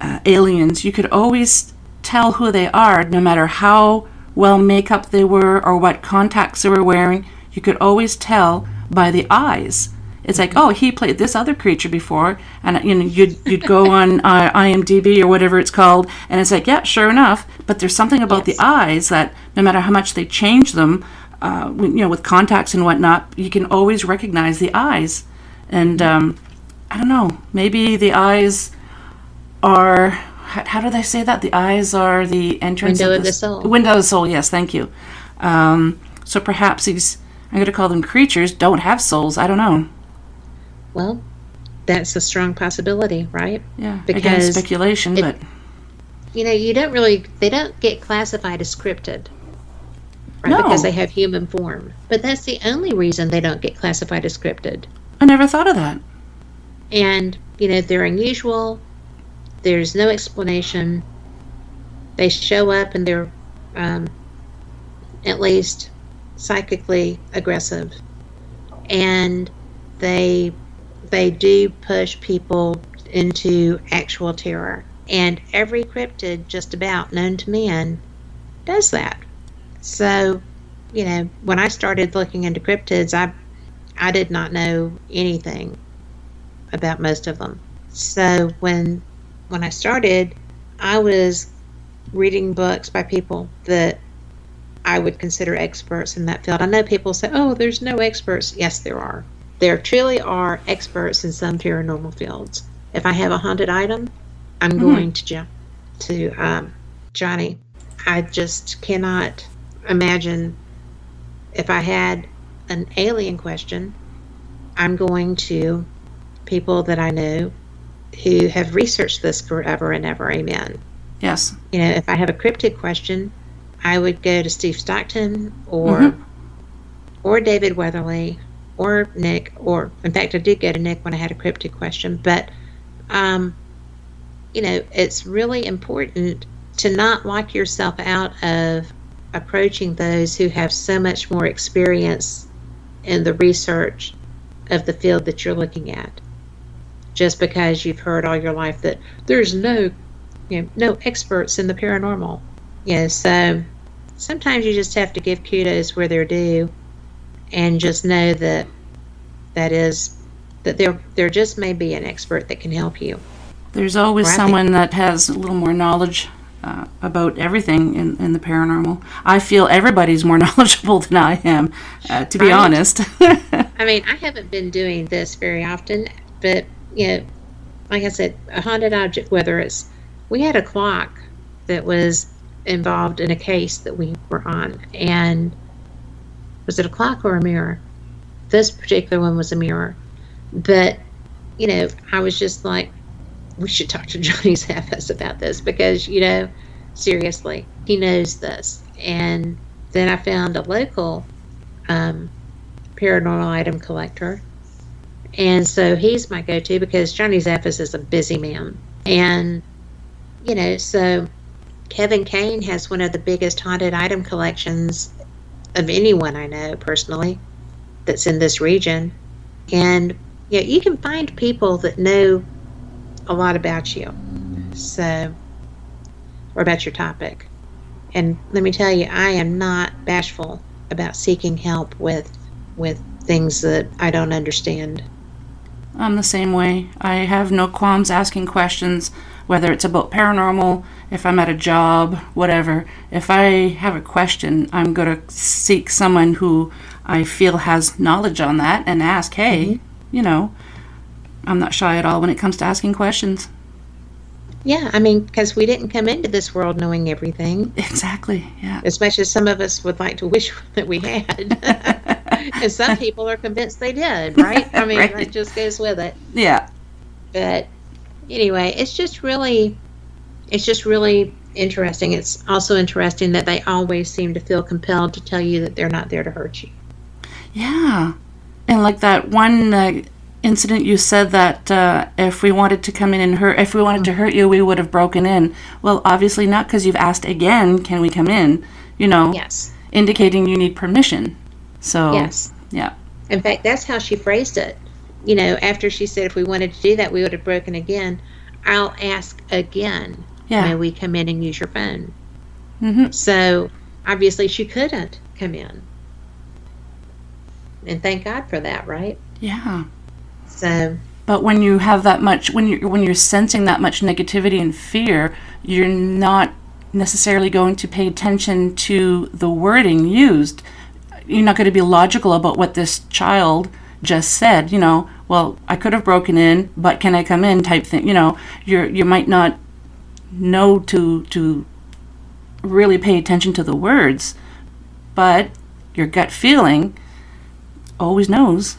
uh, aliens, you could always tell who they are, no matter how well makeup they were or what contacts they were wearing. You could always tell by the eyes. It's like, oh, he played this other creature before, and you know, you'd you'd go on uh, IMDb or whatever it's called, and it's like, yeah, sure enough. But there's something about Yes. the eyes that no matter how much they change them, uh, you know, with contacts and whatnot, you can always recognize the eyes. And um, I don't know, maybe the eyes are. How, how do they say that? The eyes are the entrance Window of of the soul. Window of the soul. Yes, thank you. Um, so perhaps these. I'm going to call them creatures. Don't have souls. I don't know. Well, that's a strong possibility, right? Yeah, again, Because speculation, it- but You know, you don't really, they don't get classified as cryptid. Right? No. Because they have human form. But that's the only reason they don't get classified as cryptid. I never thought of that. and you know they're unusual there's no explanation. They show up and they're um, at least psychically aggressive. And they they do push people into actual terror. And every cryptid just about known to man does that. So you know when i started looking into cryptids i i did not know anything about most of them. So when when I started, I was reading books by people that I would consider experts in that field. I know people say, "Oh, there's no experts." Yes, there are. There truly are experts in some paranormal fields. If I have a haunted item, I'm Mhm. going to jump to um, Johnny. I just cannot imagine if I had an alien question. I'm going to people that I know who have researched this forever and ever. Amen. Yes. You know, if I have a cryptid question, I would go to Steve Stockton or Mhm. or David Weatherly or Nick or in fact I did go to Nick when I had a cryptid question, but um you know, it's really important to not lock yourself out of approaching those who have so much more experience in the research of the field that you're looking at. Just because you've heard all your life that there's no you know, no experts in the paranormal. You know, so sometimes you just have to give kudos where they're due and just know that that is that there there just may be an expert that can help you. There's always someone that has a little more knowledge uh, about everything in, in the paranormal. I feel everybody's more knowledgeable than I am, uh, to be Right. honest. I mean, I haven't been doing this very often, but you know, like I said, a haunted object, whether it's we had a clock that was involved in a case that we were on, and was it a clock or a mirror? This particular one was a mirror, but you know, I was just like, we should talk to Johnny Zaffis about this because you know, seriously, he knows this. And then I found a local um, paranormal item collector. And so he's my go to because Johnny Zaffis is a busy man. And, you know, so Kevin Kane has one of the biggest haunted item collections of anyone I know personally that's in this region. And, yeah, you can find people that know a lot about you. So, or about your topic. And let me tell you, I am not bashful about seeking help with with things that I don't understand. I'm the same way. I have no qualms asking questions, whether it's about paranormal, if I'm at a job, whatever. If I have a question, I'm going to seek someone who I feel has knowledge on that and ask, hey, mm-hmm. you know, I'm not shy at all when it comes to asking questions. Yeah, I mean, because we didn't come into this world knowing everything. Exactly, yeah. As much as some of us would like to wish that we had. and some people are convinced they did, right? I mean, right. that just goes with it. Yeah. But anyway, it's just really, it's just really interesting. It's also interesting that they always seem to feel compelled to tell you that they're not there to hurt you. Yeah. And like that one uh, incident you said that uh, if we wanted to come in and hurt if we wanted to hurt you we would have broken in well obviously not because you've asked again can we come in you know yes indicating you need permission so yes. yeah. In fact that's how she phrased it. You know after she said if we wanted to do that we would have broken again i'll ask again yeah. may we come in and use your phone? Mm-hmm. so obviously she couldn't come in. And thank god for that right? Yeah. So but when you have that much when you when you're sensing that much negativity and fear you're not necessarily going to pay attention to the wording used you're not going to be logical about what this child just said you know? Well i could have broken in but can i come in type thing you know? You're you might not know to to really pay attention to the words but your gut feeling always knows.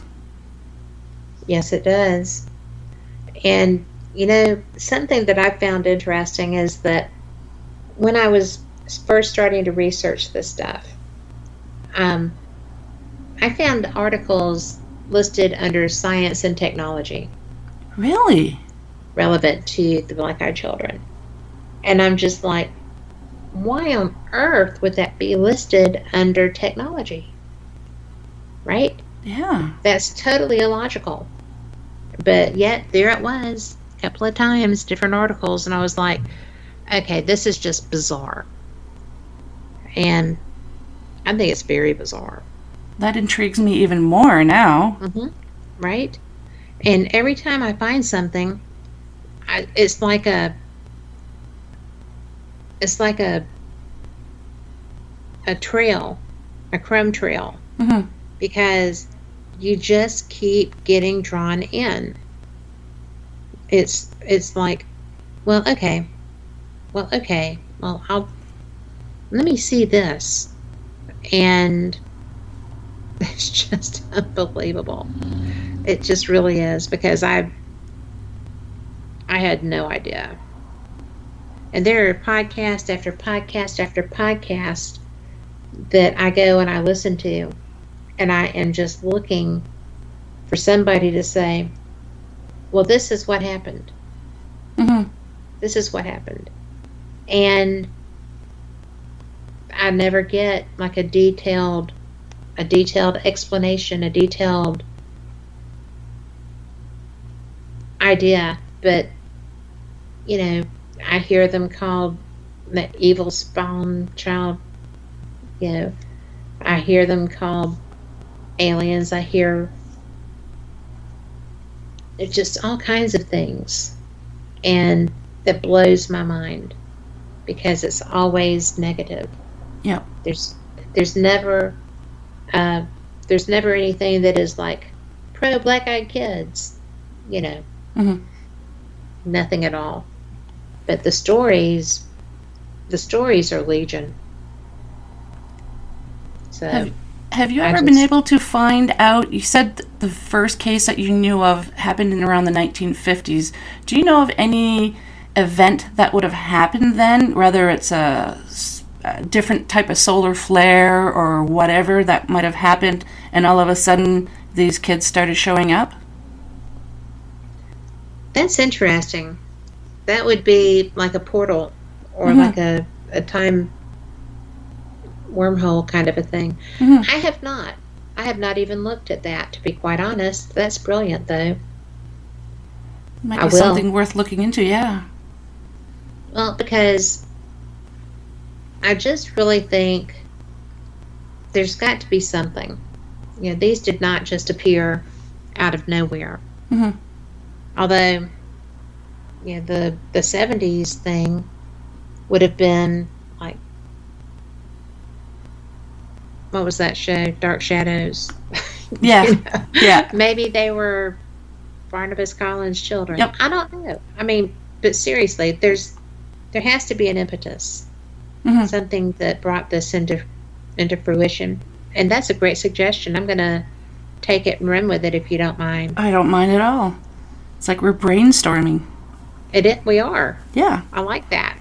Yes, it does. And, you know, something that I found interesting is that when I was first starting to research this stuff, um, I found articles listed under science and technology. Really? Relevant to the black eyed children. And I'm just like, why on earth would that be listed under technology? Right? Yeah. That's totally illogical. But yet, there it was, a couple of times, different articles, and I was like, okay, this is just bizarre. And I think it's very bizarre. That intrigues me even more now. Mm-hmm. Right? And every time I find something, I, it's like a it's like a a trail, a crumb trail, mm-hmm. because you just keep getting drawn in. It's it's like, well, okay, well, okay, well, I'll let me see this, and it's just unbelievable. It just really is because I I had no idea. And there are podcast after podcast after podcast that I go and I listen to and I am just looking for somebody to say, well, this is what happened. Mm-hmm. This is what happened. And I never get like a detailed a detailed explanation, a detailed idea, but you know, I hear them called the evil spawn child. You know, I hear them called aliens. I hear it's just all kinds of things. And that blows my mind because it's always negative. Yeah. There's there's never uh, there's never anything that is like pro black eyed kids, you know. Mm-hmm. Nothing at all. But the stories the stories are legion. So have, have you ever just, been able to find out? You said the first case that you knew of happened in around the 1950s. Do you know of any event that would have happened then, whether it's a, a different type of solar flare or whatever that might have happened, and all of a sudden these kids started showing up? That's interesting. That would be like a portal or mm-hmm. like a, a time wormhole kind of a thing. Mm-hmm. I have not. I have not even looked at that, to be quite honest. That's brilliant, though. Might be something worth looking into, yeah. Well, because I just really think there's got to be something. you know, these did not just appear out of nowhere. Mhm. Although, you know, the the seventies thing would have been like, what was that show? Dark Shadows. Yeah. You know? Yeah. Maybe they were Barnabas Collins' children. Yep. I don't know. I mean, but seriously, there's there has to be an impetus, Mhm. something that brought this into into fruition, and that's a great suggestion. I'm gonna take it and run with it if you don't mind. I don't mind at all. It's like we're brainstorming. It, we are. Yeah. I like that.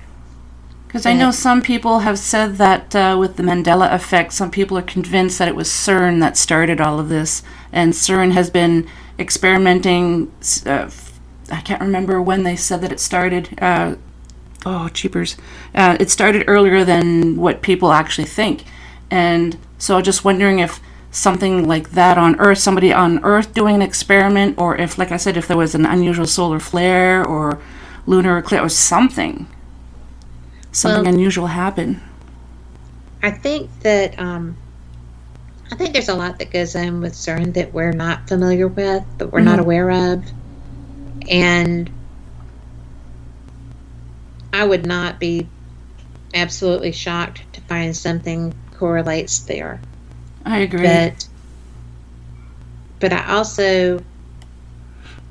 Because I know some people have said that uh, with the Mandela effect, some people are convinced that it was CERN that started all of this. And CERN has been experimenting. Uh, I can't remember when they said that it started. Uh, oh, cheapers. Uh, it started earlier than what people actually think. And so just wondering if something like that on Earth, somebody on Earth doing an experiment, or if, like I said, if there was an unusual solar flare or lunar eclipse or something something Well- unusual happen. I think that um, I think there's a lot that goes on with CERN that we're not familiar with, that we're not Mhm. aware of, and I would not be absolutely shocked to find something correlates there. I agree. But but I also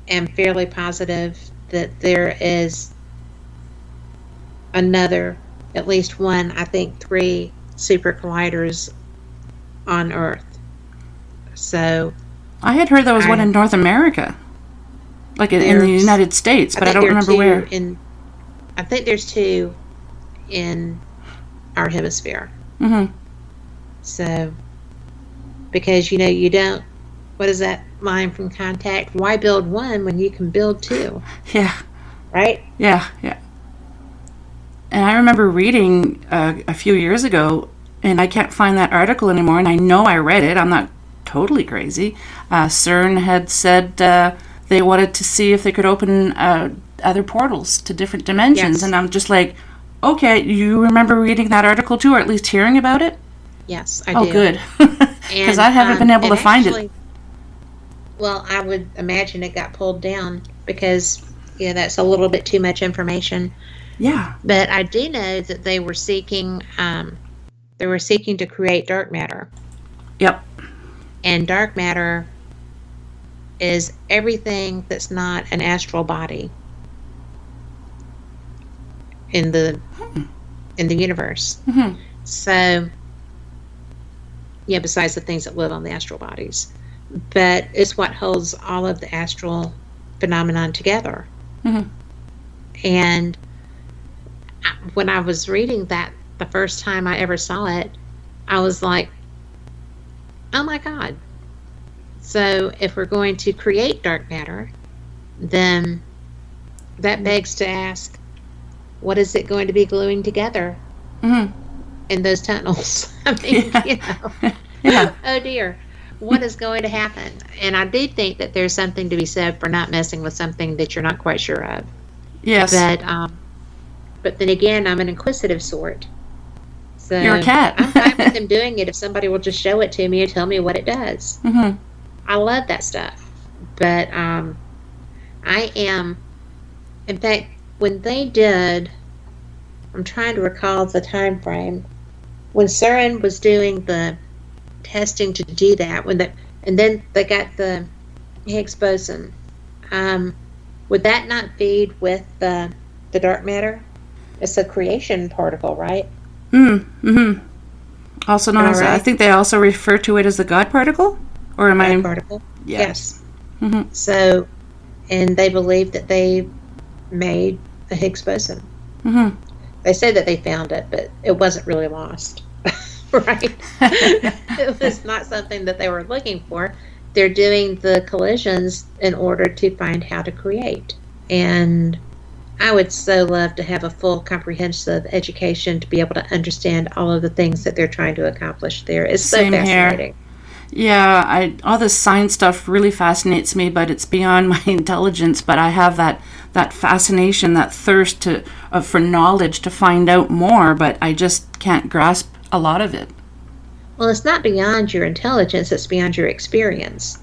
am fairly positive that there is another, at least one, I think three super colliders on Earth. So I had heard there was one in North America, like in, in the United States, but I, think don't remember where. In I think there's two in our hemisphere. hmm So, because you know, you don't, what is that line from Contact? Why build one when you can build two, Yeah, right? yeah, yeah. And I remember reading uh, a few years ago, and I can't find that article anymore. And I know I read it. I'm not totally crazy. Uh, CERN had said uh, they wanted to see if they could open uh, other portals to different dimensions, Yes. and I'm just like, okay, you remember reading that article too, or at least hearing about it? Yes, I do. Oh, do. good. Because I haven't um, been able to and find it. Well, I would imagine it got pulled down because, yeah, that's a little bit too much information. Yeah. But I do know that they were seeking, um, they were seeking to create dark matter. Yep. and dark matter is everything that's not an astral body in the in the universe. Mhm. So yeah, besides the things that live on the astral bodies, but it's what holds all of the astral phenomenon together. Mhm. And when I was reading that the first time I ever saw it, I was like, oh my God. So if we're going to create dark matter, then that begs to ask, what is it going to be gluing together Mhm. in those tunnels? I mean, Yeah. you know, Yeah. oh dear, what is going to happen? And I do think that there's something to be said for not messing with something that you're not quite sure of. Yes. But um, but then again, I'm an inquisitive sort. So You're a cat. I'm fine with them doing it if somebody will just show it to me and tell me what it does. hmm I love that stuff. But um, I am, in fact, when they did, I'm trying to recall the time frame when CERN was doing the testing to do that. When the and then they got the Higgs boson. Um, would that not feed with the the dark matter? It's a creation particle, right? Mm-hmm. Also known All as, I think they also refer to it as the God particle? Or am I? Particle. Yes. Mhm. So, and they believe that they made a Higgs boson. hmm They say that they found it, but it wasn't really lost, right? it was not something that they were looking for. They're doing the collisions in order to find how to create. And I would so love to have a full comprehensive education to be able to understand all of the things that they're trying to accomplish there. It's so Same here. Yeah, I all this science stuff really fascinates me, but it's beyond my intelligence. But I have that that fascination, that thirst to uh, for knowledge to find out more. But I just can't grasp a lot of it. Well, it's not beyond your intelligence, it's beyond your experience.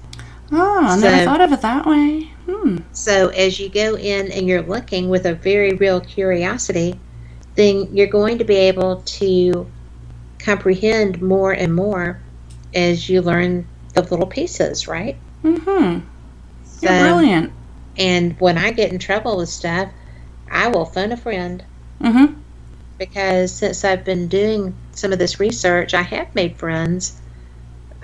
Oh, I never thought of it that way. Hmm. So, as you go in and you're looking with a very real curiosity, then you're going to be able to comprehend more and more as you learn the little pieces, right? Mm-hmm. So, You're brilliant. And when I get in trouble with stuff, I will phone a friend Mm-hmm. because since I've been doing some of this research, I have made friends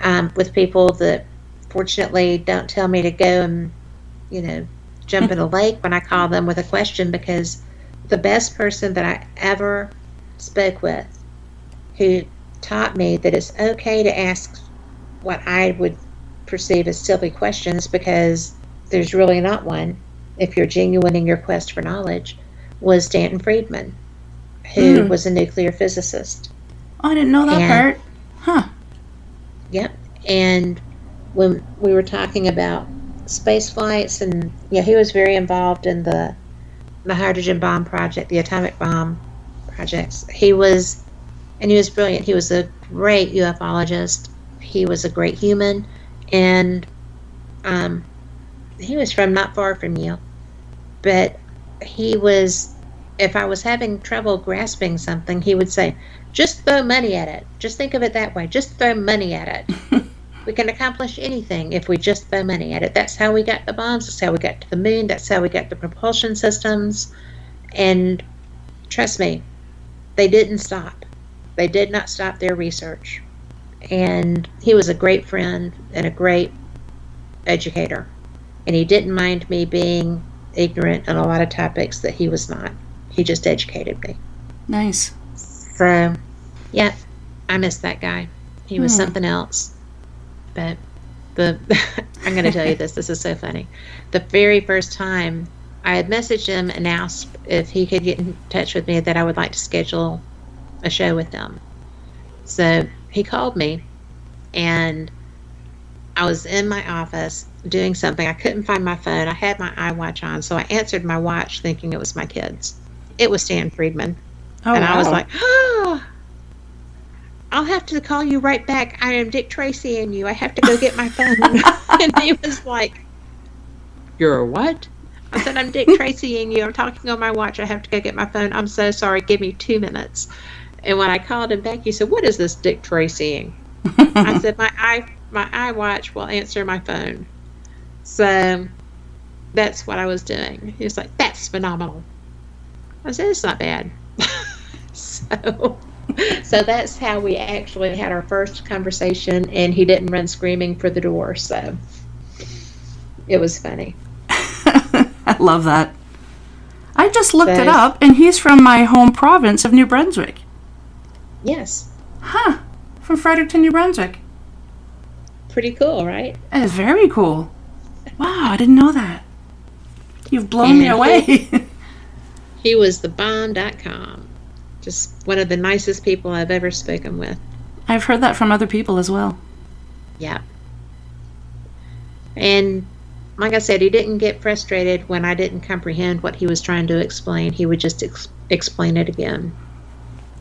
um, with people that fortunately don't tell me to go and, you know, jump in a lake when I call them with a question because the best person that I ever spoke with who taught me that it's okay to ask what I would perceive as silly questions because there's really not one if you're genuine in your quest for knowledge was Stanton Friedman, who Hmm. was a nuclear physicist. Oh, I didn't know that And- part. Huh. Yep. And when we were talking about space flights, and yeah, he was very involved in the the hydrogen bomb project, the atomic bomb projects. He was, and he was brilliant. He was a great ufologist. He was a great human, and um, he was from not far from you. But he was, if I was having trouble grasping something, he would say, just throw money at it. Just think of it that way. Just throw money at it. we can accomplish anything if we just throw money at it. That's how we got the bombs. That's how we got to the moon. That's how we got the propulsion systems. And trust me, they didn't stop. They did not stop their research. And he was a great friend and a great educator. And he didn't mind me being ignorant on a lot of topics that he was not. He just educated me. Nice. So, yeah, I miss that guy. He was Hmm. something else. But the I'm going to tell you this. This is so funny. The very first time I had messaged him and asked if he could get in touch with me that I would like to schedule a show with them. So he called me, and I was in my office doing something. I couldn't find my phone. I had my iWatch on, so I answered my watch thinking it was my kids. It was Stan Friedman. Oh, and I was like, oh, I'll have to call you right back. I am Dick Tracy and you. I have to go get my phone. and he was like, You're a what? I said, I'm Dick Tracy and you. I'm talking on my watch. I have to go get my phone. I'm so sorry. Give me two minutes. And when I called him back, he said, What is this Dick Tracying? I said, My i my iWatch will answer my phone. So that's what I was doing. He was like, That's phenomenal. I said, It's not bad. so so that's how we actually had our first conversation and he didn't run screaming for the door, so it was funny. I love that. I just looked it up, and he's from my home province of New Brunswick. Yes. Huh. From Fredericton, New Brunswick. Pretty cool, right? That is very cool. Wow, I didn't know that. You've blown me And away. He was the bomb.com. Just one of the nicest people I've ever spoken with. I've heard that from other people as well. Yeah. And like I said, he didn't get frustrated when I didn't comprehend what he was trying to explain. He would just ex- explain it again.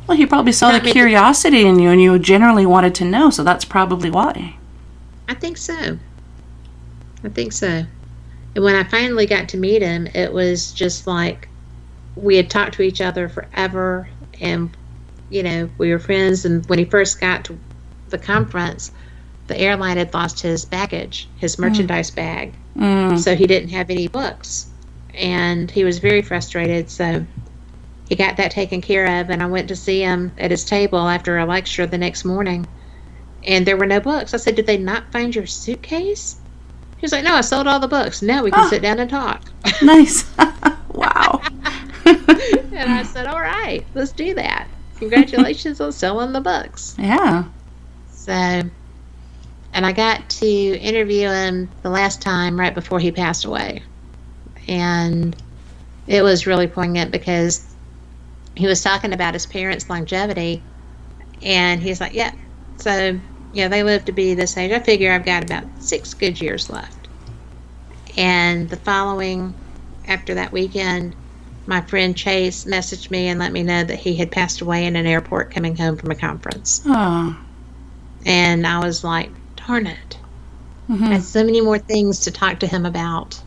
Well, he probably saw That the curiosity in you, and you generally wanted to know, so that's probably why. I think so. I think so. And when I finally got to meet him, it was just like we had talked to each other forever and you know, we were friends and when he first got to the conference, the airline had lost his baggage, his merchandise bag. Mm. So he didn't have any books. And he was very frustrated, so he got that taken care of and I went to see him at his table after a lecture the next morning and there were no books. I said, Did they not find your suitcase? He was like, No, I sold all the books. Now we can Oh. sit down and talk. Nice. wow. and I said, All right, let's do that. Congratulations on selling the books. yeah. So, and I got to interview him the last time right before he passed away. And it was really poignant because he was talking about his parents' longevity. And he's like, Yeah, so, yeah, they live to be this age. I figure I've got about six good years left. And the following, after that weekend, my friend Chase messaged me and let me know that he had passed away in an airport coming home from a conference. Oh. And I was like, darn it. hmm I had so many more things to talk to him about.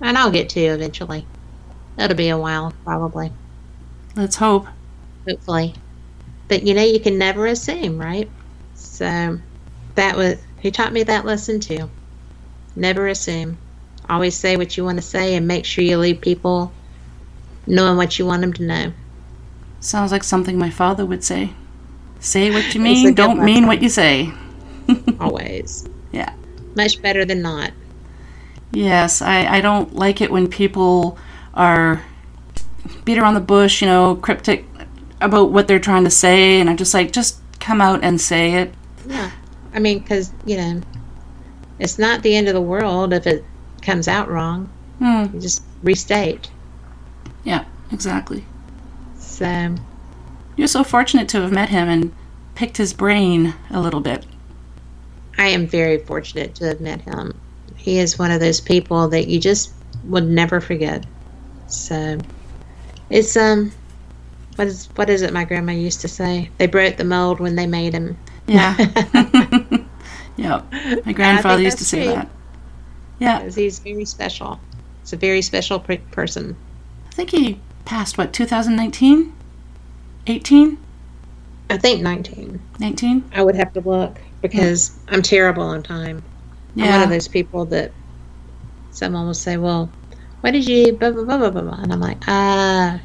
And I'll get to eventually. It'll be a while, probably. Let's hope. Hopefully. But you know, you can never assume, right? So that was, he taught me that lesson too. Never assume. Always say what you want to say and make sure you leave people knowing what you want them to know. Sounds like something my father would say. Say what you mean, don't mean what you say. Always. Yeah. Much better than not. Yes, I, I don't like it when people are beat around the bush, you know, cryptic about what they're trying to say, and I'm just like, just come out and say it. Yeah. I mean, because, you know, it's not the end of the world if it comes out wrong. Hmm. You just restate. Yeah, exactly. So, You're so fortunate to have met him and picked his brain a little bit. I am very fortunate to have met him. He is one of those people that you just would never forget. So, it's, um, what is, what is it my grandma used to say? They broke the mold when they made him. Yeah. yep. My grandfather used to say true. that. Yeah. Because he's very special. It's a very special per- person. I think he passed, what, 2019? 18? I think 19. 19? I would have to look because I'm terrible on time. I'm one of those people that someone will say, "Well, what did you?" Blah blah blah blah blah, blah," and I'm like, "Uh,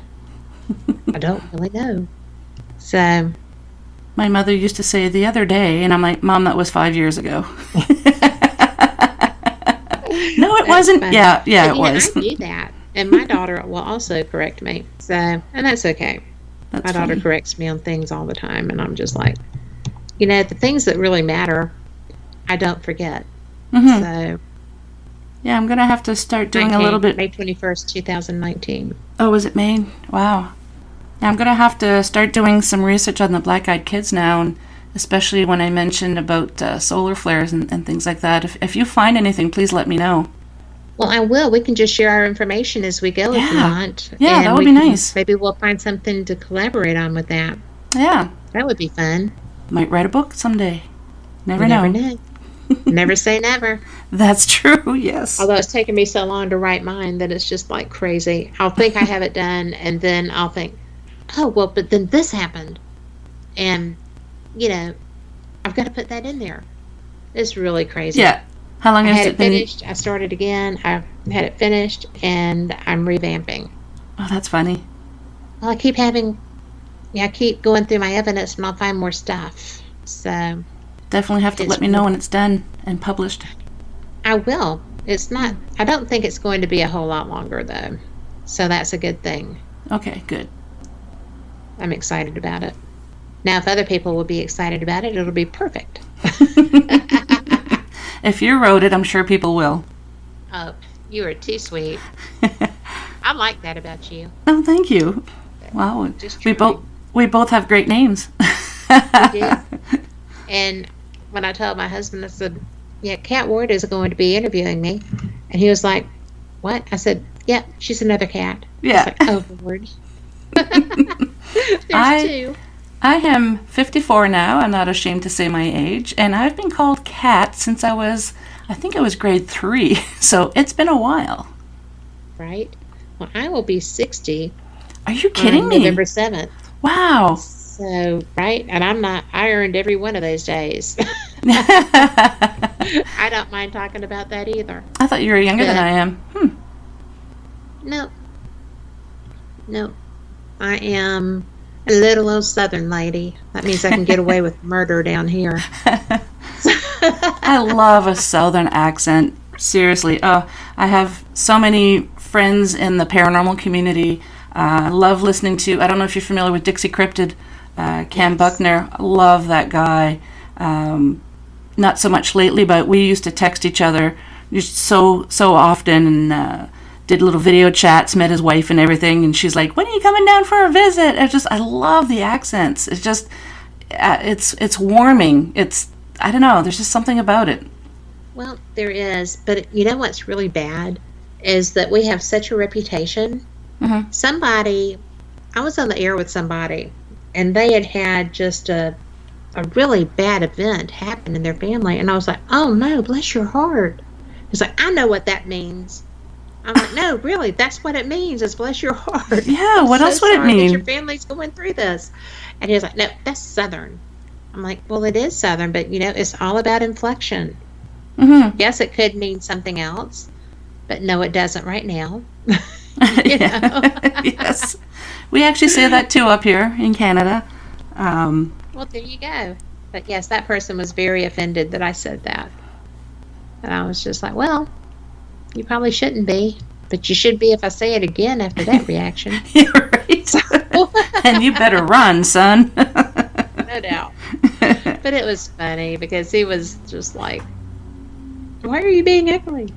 I don't really know." So My mother used to say the other day, and I'm like, Mom, that was five years ago. no, it wasn't. funny. Yeah, yeah, But, it know, was. I do that, and my daughter will also correct me. So, and that's okay. That's my daughter funny. corrects me on things all the time, and I'm just like, you know, the things that really matter, I don't forget. Mhm. So, Yeah, I'm gonna have to start doing a little bit. May 21st, 2019. Oh, was it May? Wow. Yeah, I'm gonna have to start doing some research on the black-eyed kids now, and especially when I mentioned about uh, solar flares and, and things like that. If if you find anything, please let me know. Well, I will. We can just share our information as we go if you want. Yeah, And that would be can- nice. Maybe we'll find something to collaborate on with that. Yeah, That would be fun. might write a book someday. Never You know. never know. Never say never. That's true. Yes. Although it's taken me so long to write mine that it's just like crazy. I'll think I have it done, and then I'll think, oh, well, but then this happened. And, you know, I've got to put that in there. It's really crazy. Yeah. How long I has had it been? finished. I started again. I had it finished, and I'm revamping. Oh, that's funny. Well, I keep having, yeah, I keep going through my evidence, and I'll find more stuff. So Definitely have to It's let me know when it's done and published. I will. It's not. Hmm. I don't think it's going to be a whole lot longer though. So that's a good thing. Okay, good. I'm excited about it. Now, if other people will be excited about it, it'll be perfect. If you wrote it, I'm sure people will. Oh, you are too sweet. I like that about you. Oh, thank you. Wow, we both we both have great names. We do. And when I told my husband, I said, "Yeah, Cat Ward is going to be interviewing me," and he was like, "What?" I said, "Yeah, she's another cat." Yeah. Like, oh Lord. There's I- two. I am 54 now. I'm not ashamed to say my age, and I've been called Cat since I was, I think I was grade three. So it's been a while. Right. Well, I will be sixty Are you kidding on me? November seventh. Wow. So right, and I'm not. I earned every one of those days. I don't mind talking about that either. I thought you were younger than I am. Hmm. No. No. I am a little old southern lady. That means I can get away with murder down here. I love a southern accent. Seriously. Oh, I have so many friends in the paranormal community. Uh, I love listening to, I don't know if you're familiar with Dixie Cryptid, uh, Cam Yes. Buckner. I love that guy. Um, not so much lately, but we used to text each other just so, so often and uh, did little video chats, met his wife and everything. And she's like, when are you coming down for a visit? I just, I love the accents. It's just, uh, it's, it's warming. It's, I don't know, there's just something about it. Well, there is, but you know what's really bad is that we have such a reputation. Mhm. Somebody, I was on the air with somebody, and they had had just a a really bad event happened in their family. And I was like, oh no, bless your heart. He's like, I know what that means. I'm like, no, really, that's what it means. Is bless your heart. Yeah, I'm what so else would it mean? Your family's going through this. And he's like, no, that's Southern. I'm like, well, it is Southern, but you know, it's all about inflection. hmm Yes, it could mean something else, but no, it doesn't right now. yes. We actually say that too up here in Canada. Um, Well, there you go. But yes, that person was very offended that I said that. And I was just like, well, you probably shouldn't be, but you should be if I say it again after that reaction. and you better run, son. no doubt. But it was funny because he was just like, why are you being ugly?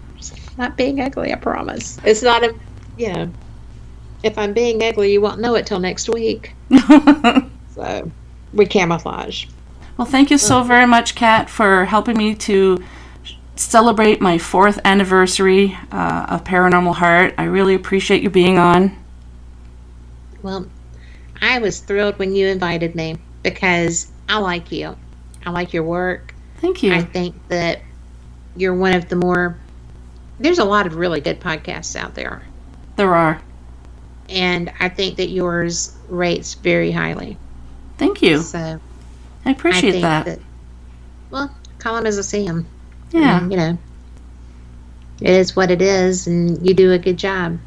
Not being ugly, I promise. It's not a, you know, if I'm being ugly, you won't know it till next week. So we camouflage. well, thank you so very much, Kat, for helping me to celebrate my fourth anniversary uh, of Paranormal Heart. I really appreciate you being on. Well, I was thrilled when you invited me because I like you. I like your work. Thank you. I think that you're one of the more. There's a lot of really good podcasts out there, there are. and I think that yours rates very highly. Thank you. So I appreciate I that. that. Well, call him as I see him. Yeah. you know, it is what it is, and you do a good job.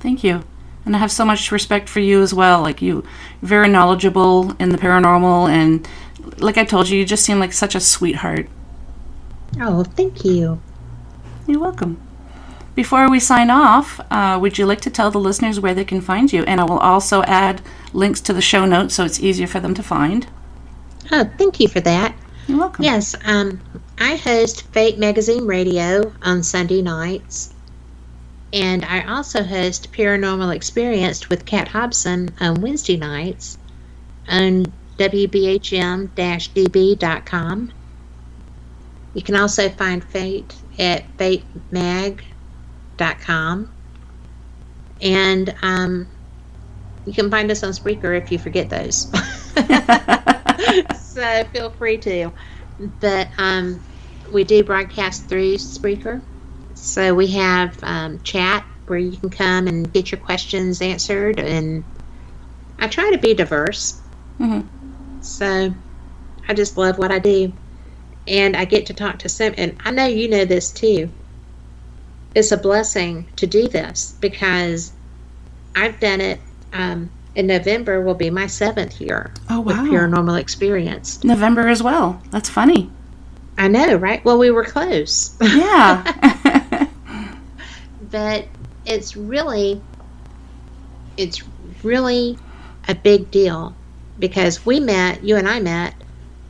Thank you. And I have so much respect for you as well. Like you, very knowledgeable in the paranormal, and like I told you, you just seem like such a sweetheart. Oh, thank you. You're welcome. Before we sign off, uh, would you like to tell the listeners where they can find you? And I will also add links to the show notes so it's easier for them to find. Oh, thank you for that. You're welcome. Yes, um, I host Fate Magazine Radio on Sunday nights, and I also host Paranormal Experienced with Kat Hobson on Wednesday nights on WBHM-DB.com. You can also find Fate at fatemag.com, and um, you can find us on Spreaker if you forget those. so feel free to. But um, we do broadcast through Spreaker. So we have um, chat where you can come and get your questions answered. And I try to be diverse. Mm-hmm. So I just love what I do. And I get to talk to some, and I know you know this too. It's a blessing to do this because I've done it. Um, in November will be my seventh year Oh, with. Paranormal Experience. November as well. That's funny. I know, right? Well, we were close. Yeah. but it's really it's really a big deal because we met you and i met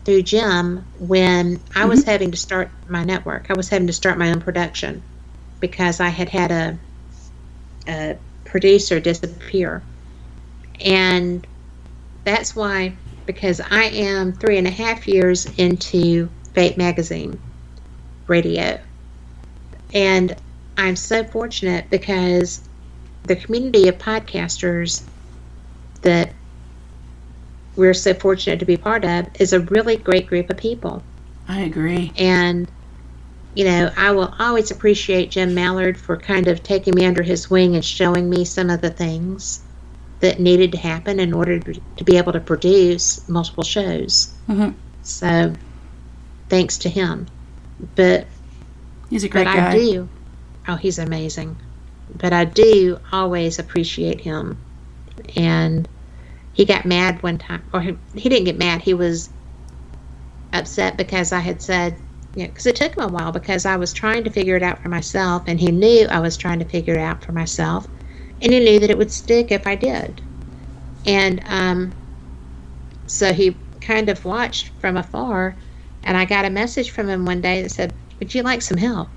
through jim when i was having to start my network i was having to start my own production because i had had a, a producer disappear and that's why because i am three and a half years into fate magazine radio and I'm so fortunate because the community of podcasters that we're so fortunate to be part of is a really great group of people. I agree. And, you know, I will always appreciate Jim Mallard for kind of taking me under his wing and showing me some of the things that needed to happen in order to be able to produce multiple shows. Mhm. So, thanks to him. But He's a great but guy. I do. Oh, he's amazing. But I do always appreciate him. And he got mad one time, or he, he didn't get mad. He was upset because I had said, know, because it took him a while because I was trying to figure it out for myself, and he knew I was trying to figure it out for myself, and he knew that it would stick if I did. And um, so he kind of watched from afar, and I got a message from him one day that said, Would you like some help?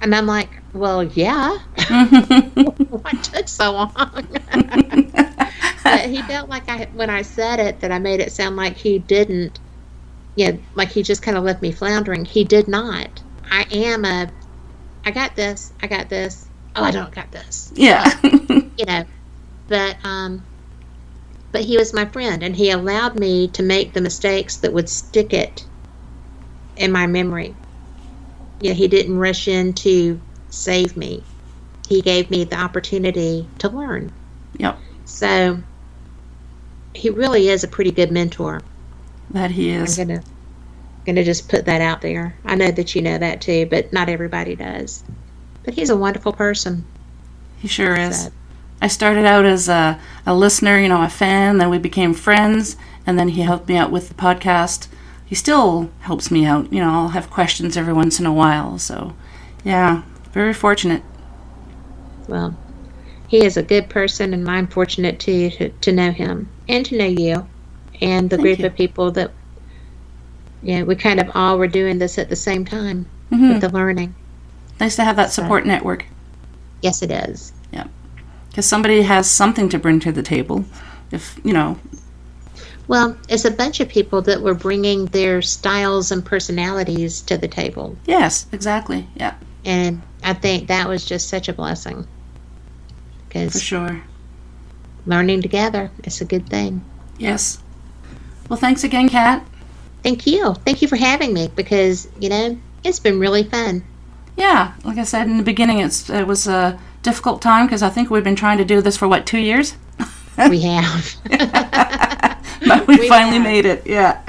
And I'm like, Well, yeah. What took so long? but he felt like I, when I said it, that I made it sound like he didn't, yeah, like he just kind of left me floundering. He did not. I am a, I got this, I got this. Oh, I don't got this yeah. you know but um but he was my friend and he allowed me to make the mistakes that would stick it in my memory. Yeah, he didn't rush in to save me. He gave me the opportunity to learn. Yep. So he really is a pretty good mentor. That he is. I'm gonna gonna just put that out there. I know that you know that too, but not everybody does. But he's a wonderful person. He sure is. So, I started out as a, a listener, you know, a fan, then we became friends, and then he helped me out with the podcast. He still helps me out. You know, I'll have questions every once in a while. So, yeah, very fortunate. well, he is a good person, and I'm fortunate too to, to know him and to know you and the Thank group you. of people that. Yeah, we kind of all were doing this at the same time hmm with the learning. Nice to have that So- support network Yes, it is. Yep. Because somebody has something to bring to the table. If, you know, Well, it's a bunch of people that were bringing their styles and personalities to the table. yes, exactly. Yeah, And I think that was just such a blessing. because for sure. learning together is a good thing. Yes. Well, thanks again, Kat. Thank you. Thank you for having me because, you know, it's been really fun. Yeah, like I said in the beginning, it's it was a difficult time because I think we've been trying to do this for what two years, We have. but we, We finally have. made it. Yeah.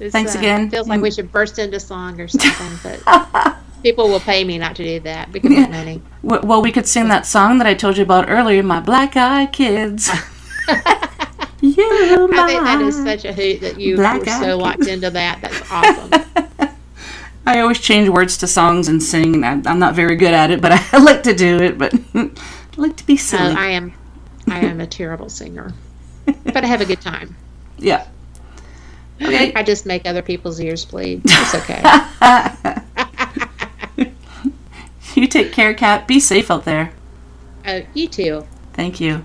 It's, Thanks uh, again. Feels like we should burst into song or something, but people will pay me not to do that. Can make money. Well, we could sing that song that I told you about earlier, "My Black Eyed Kids." You, I think that is such a hoot that you Black were so locked into that. That's awesome. I always change words to songs and sing. and I- I'm not very good at it, but I like to do it. But I like to be So silly. I am, I am a terrible singer, but I have a good time. yeah. Okay. I just make other people's ears bleed. It's okay. You take care, Kat. Be safe out there. uh, you too. Thank you.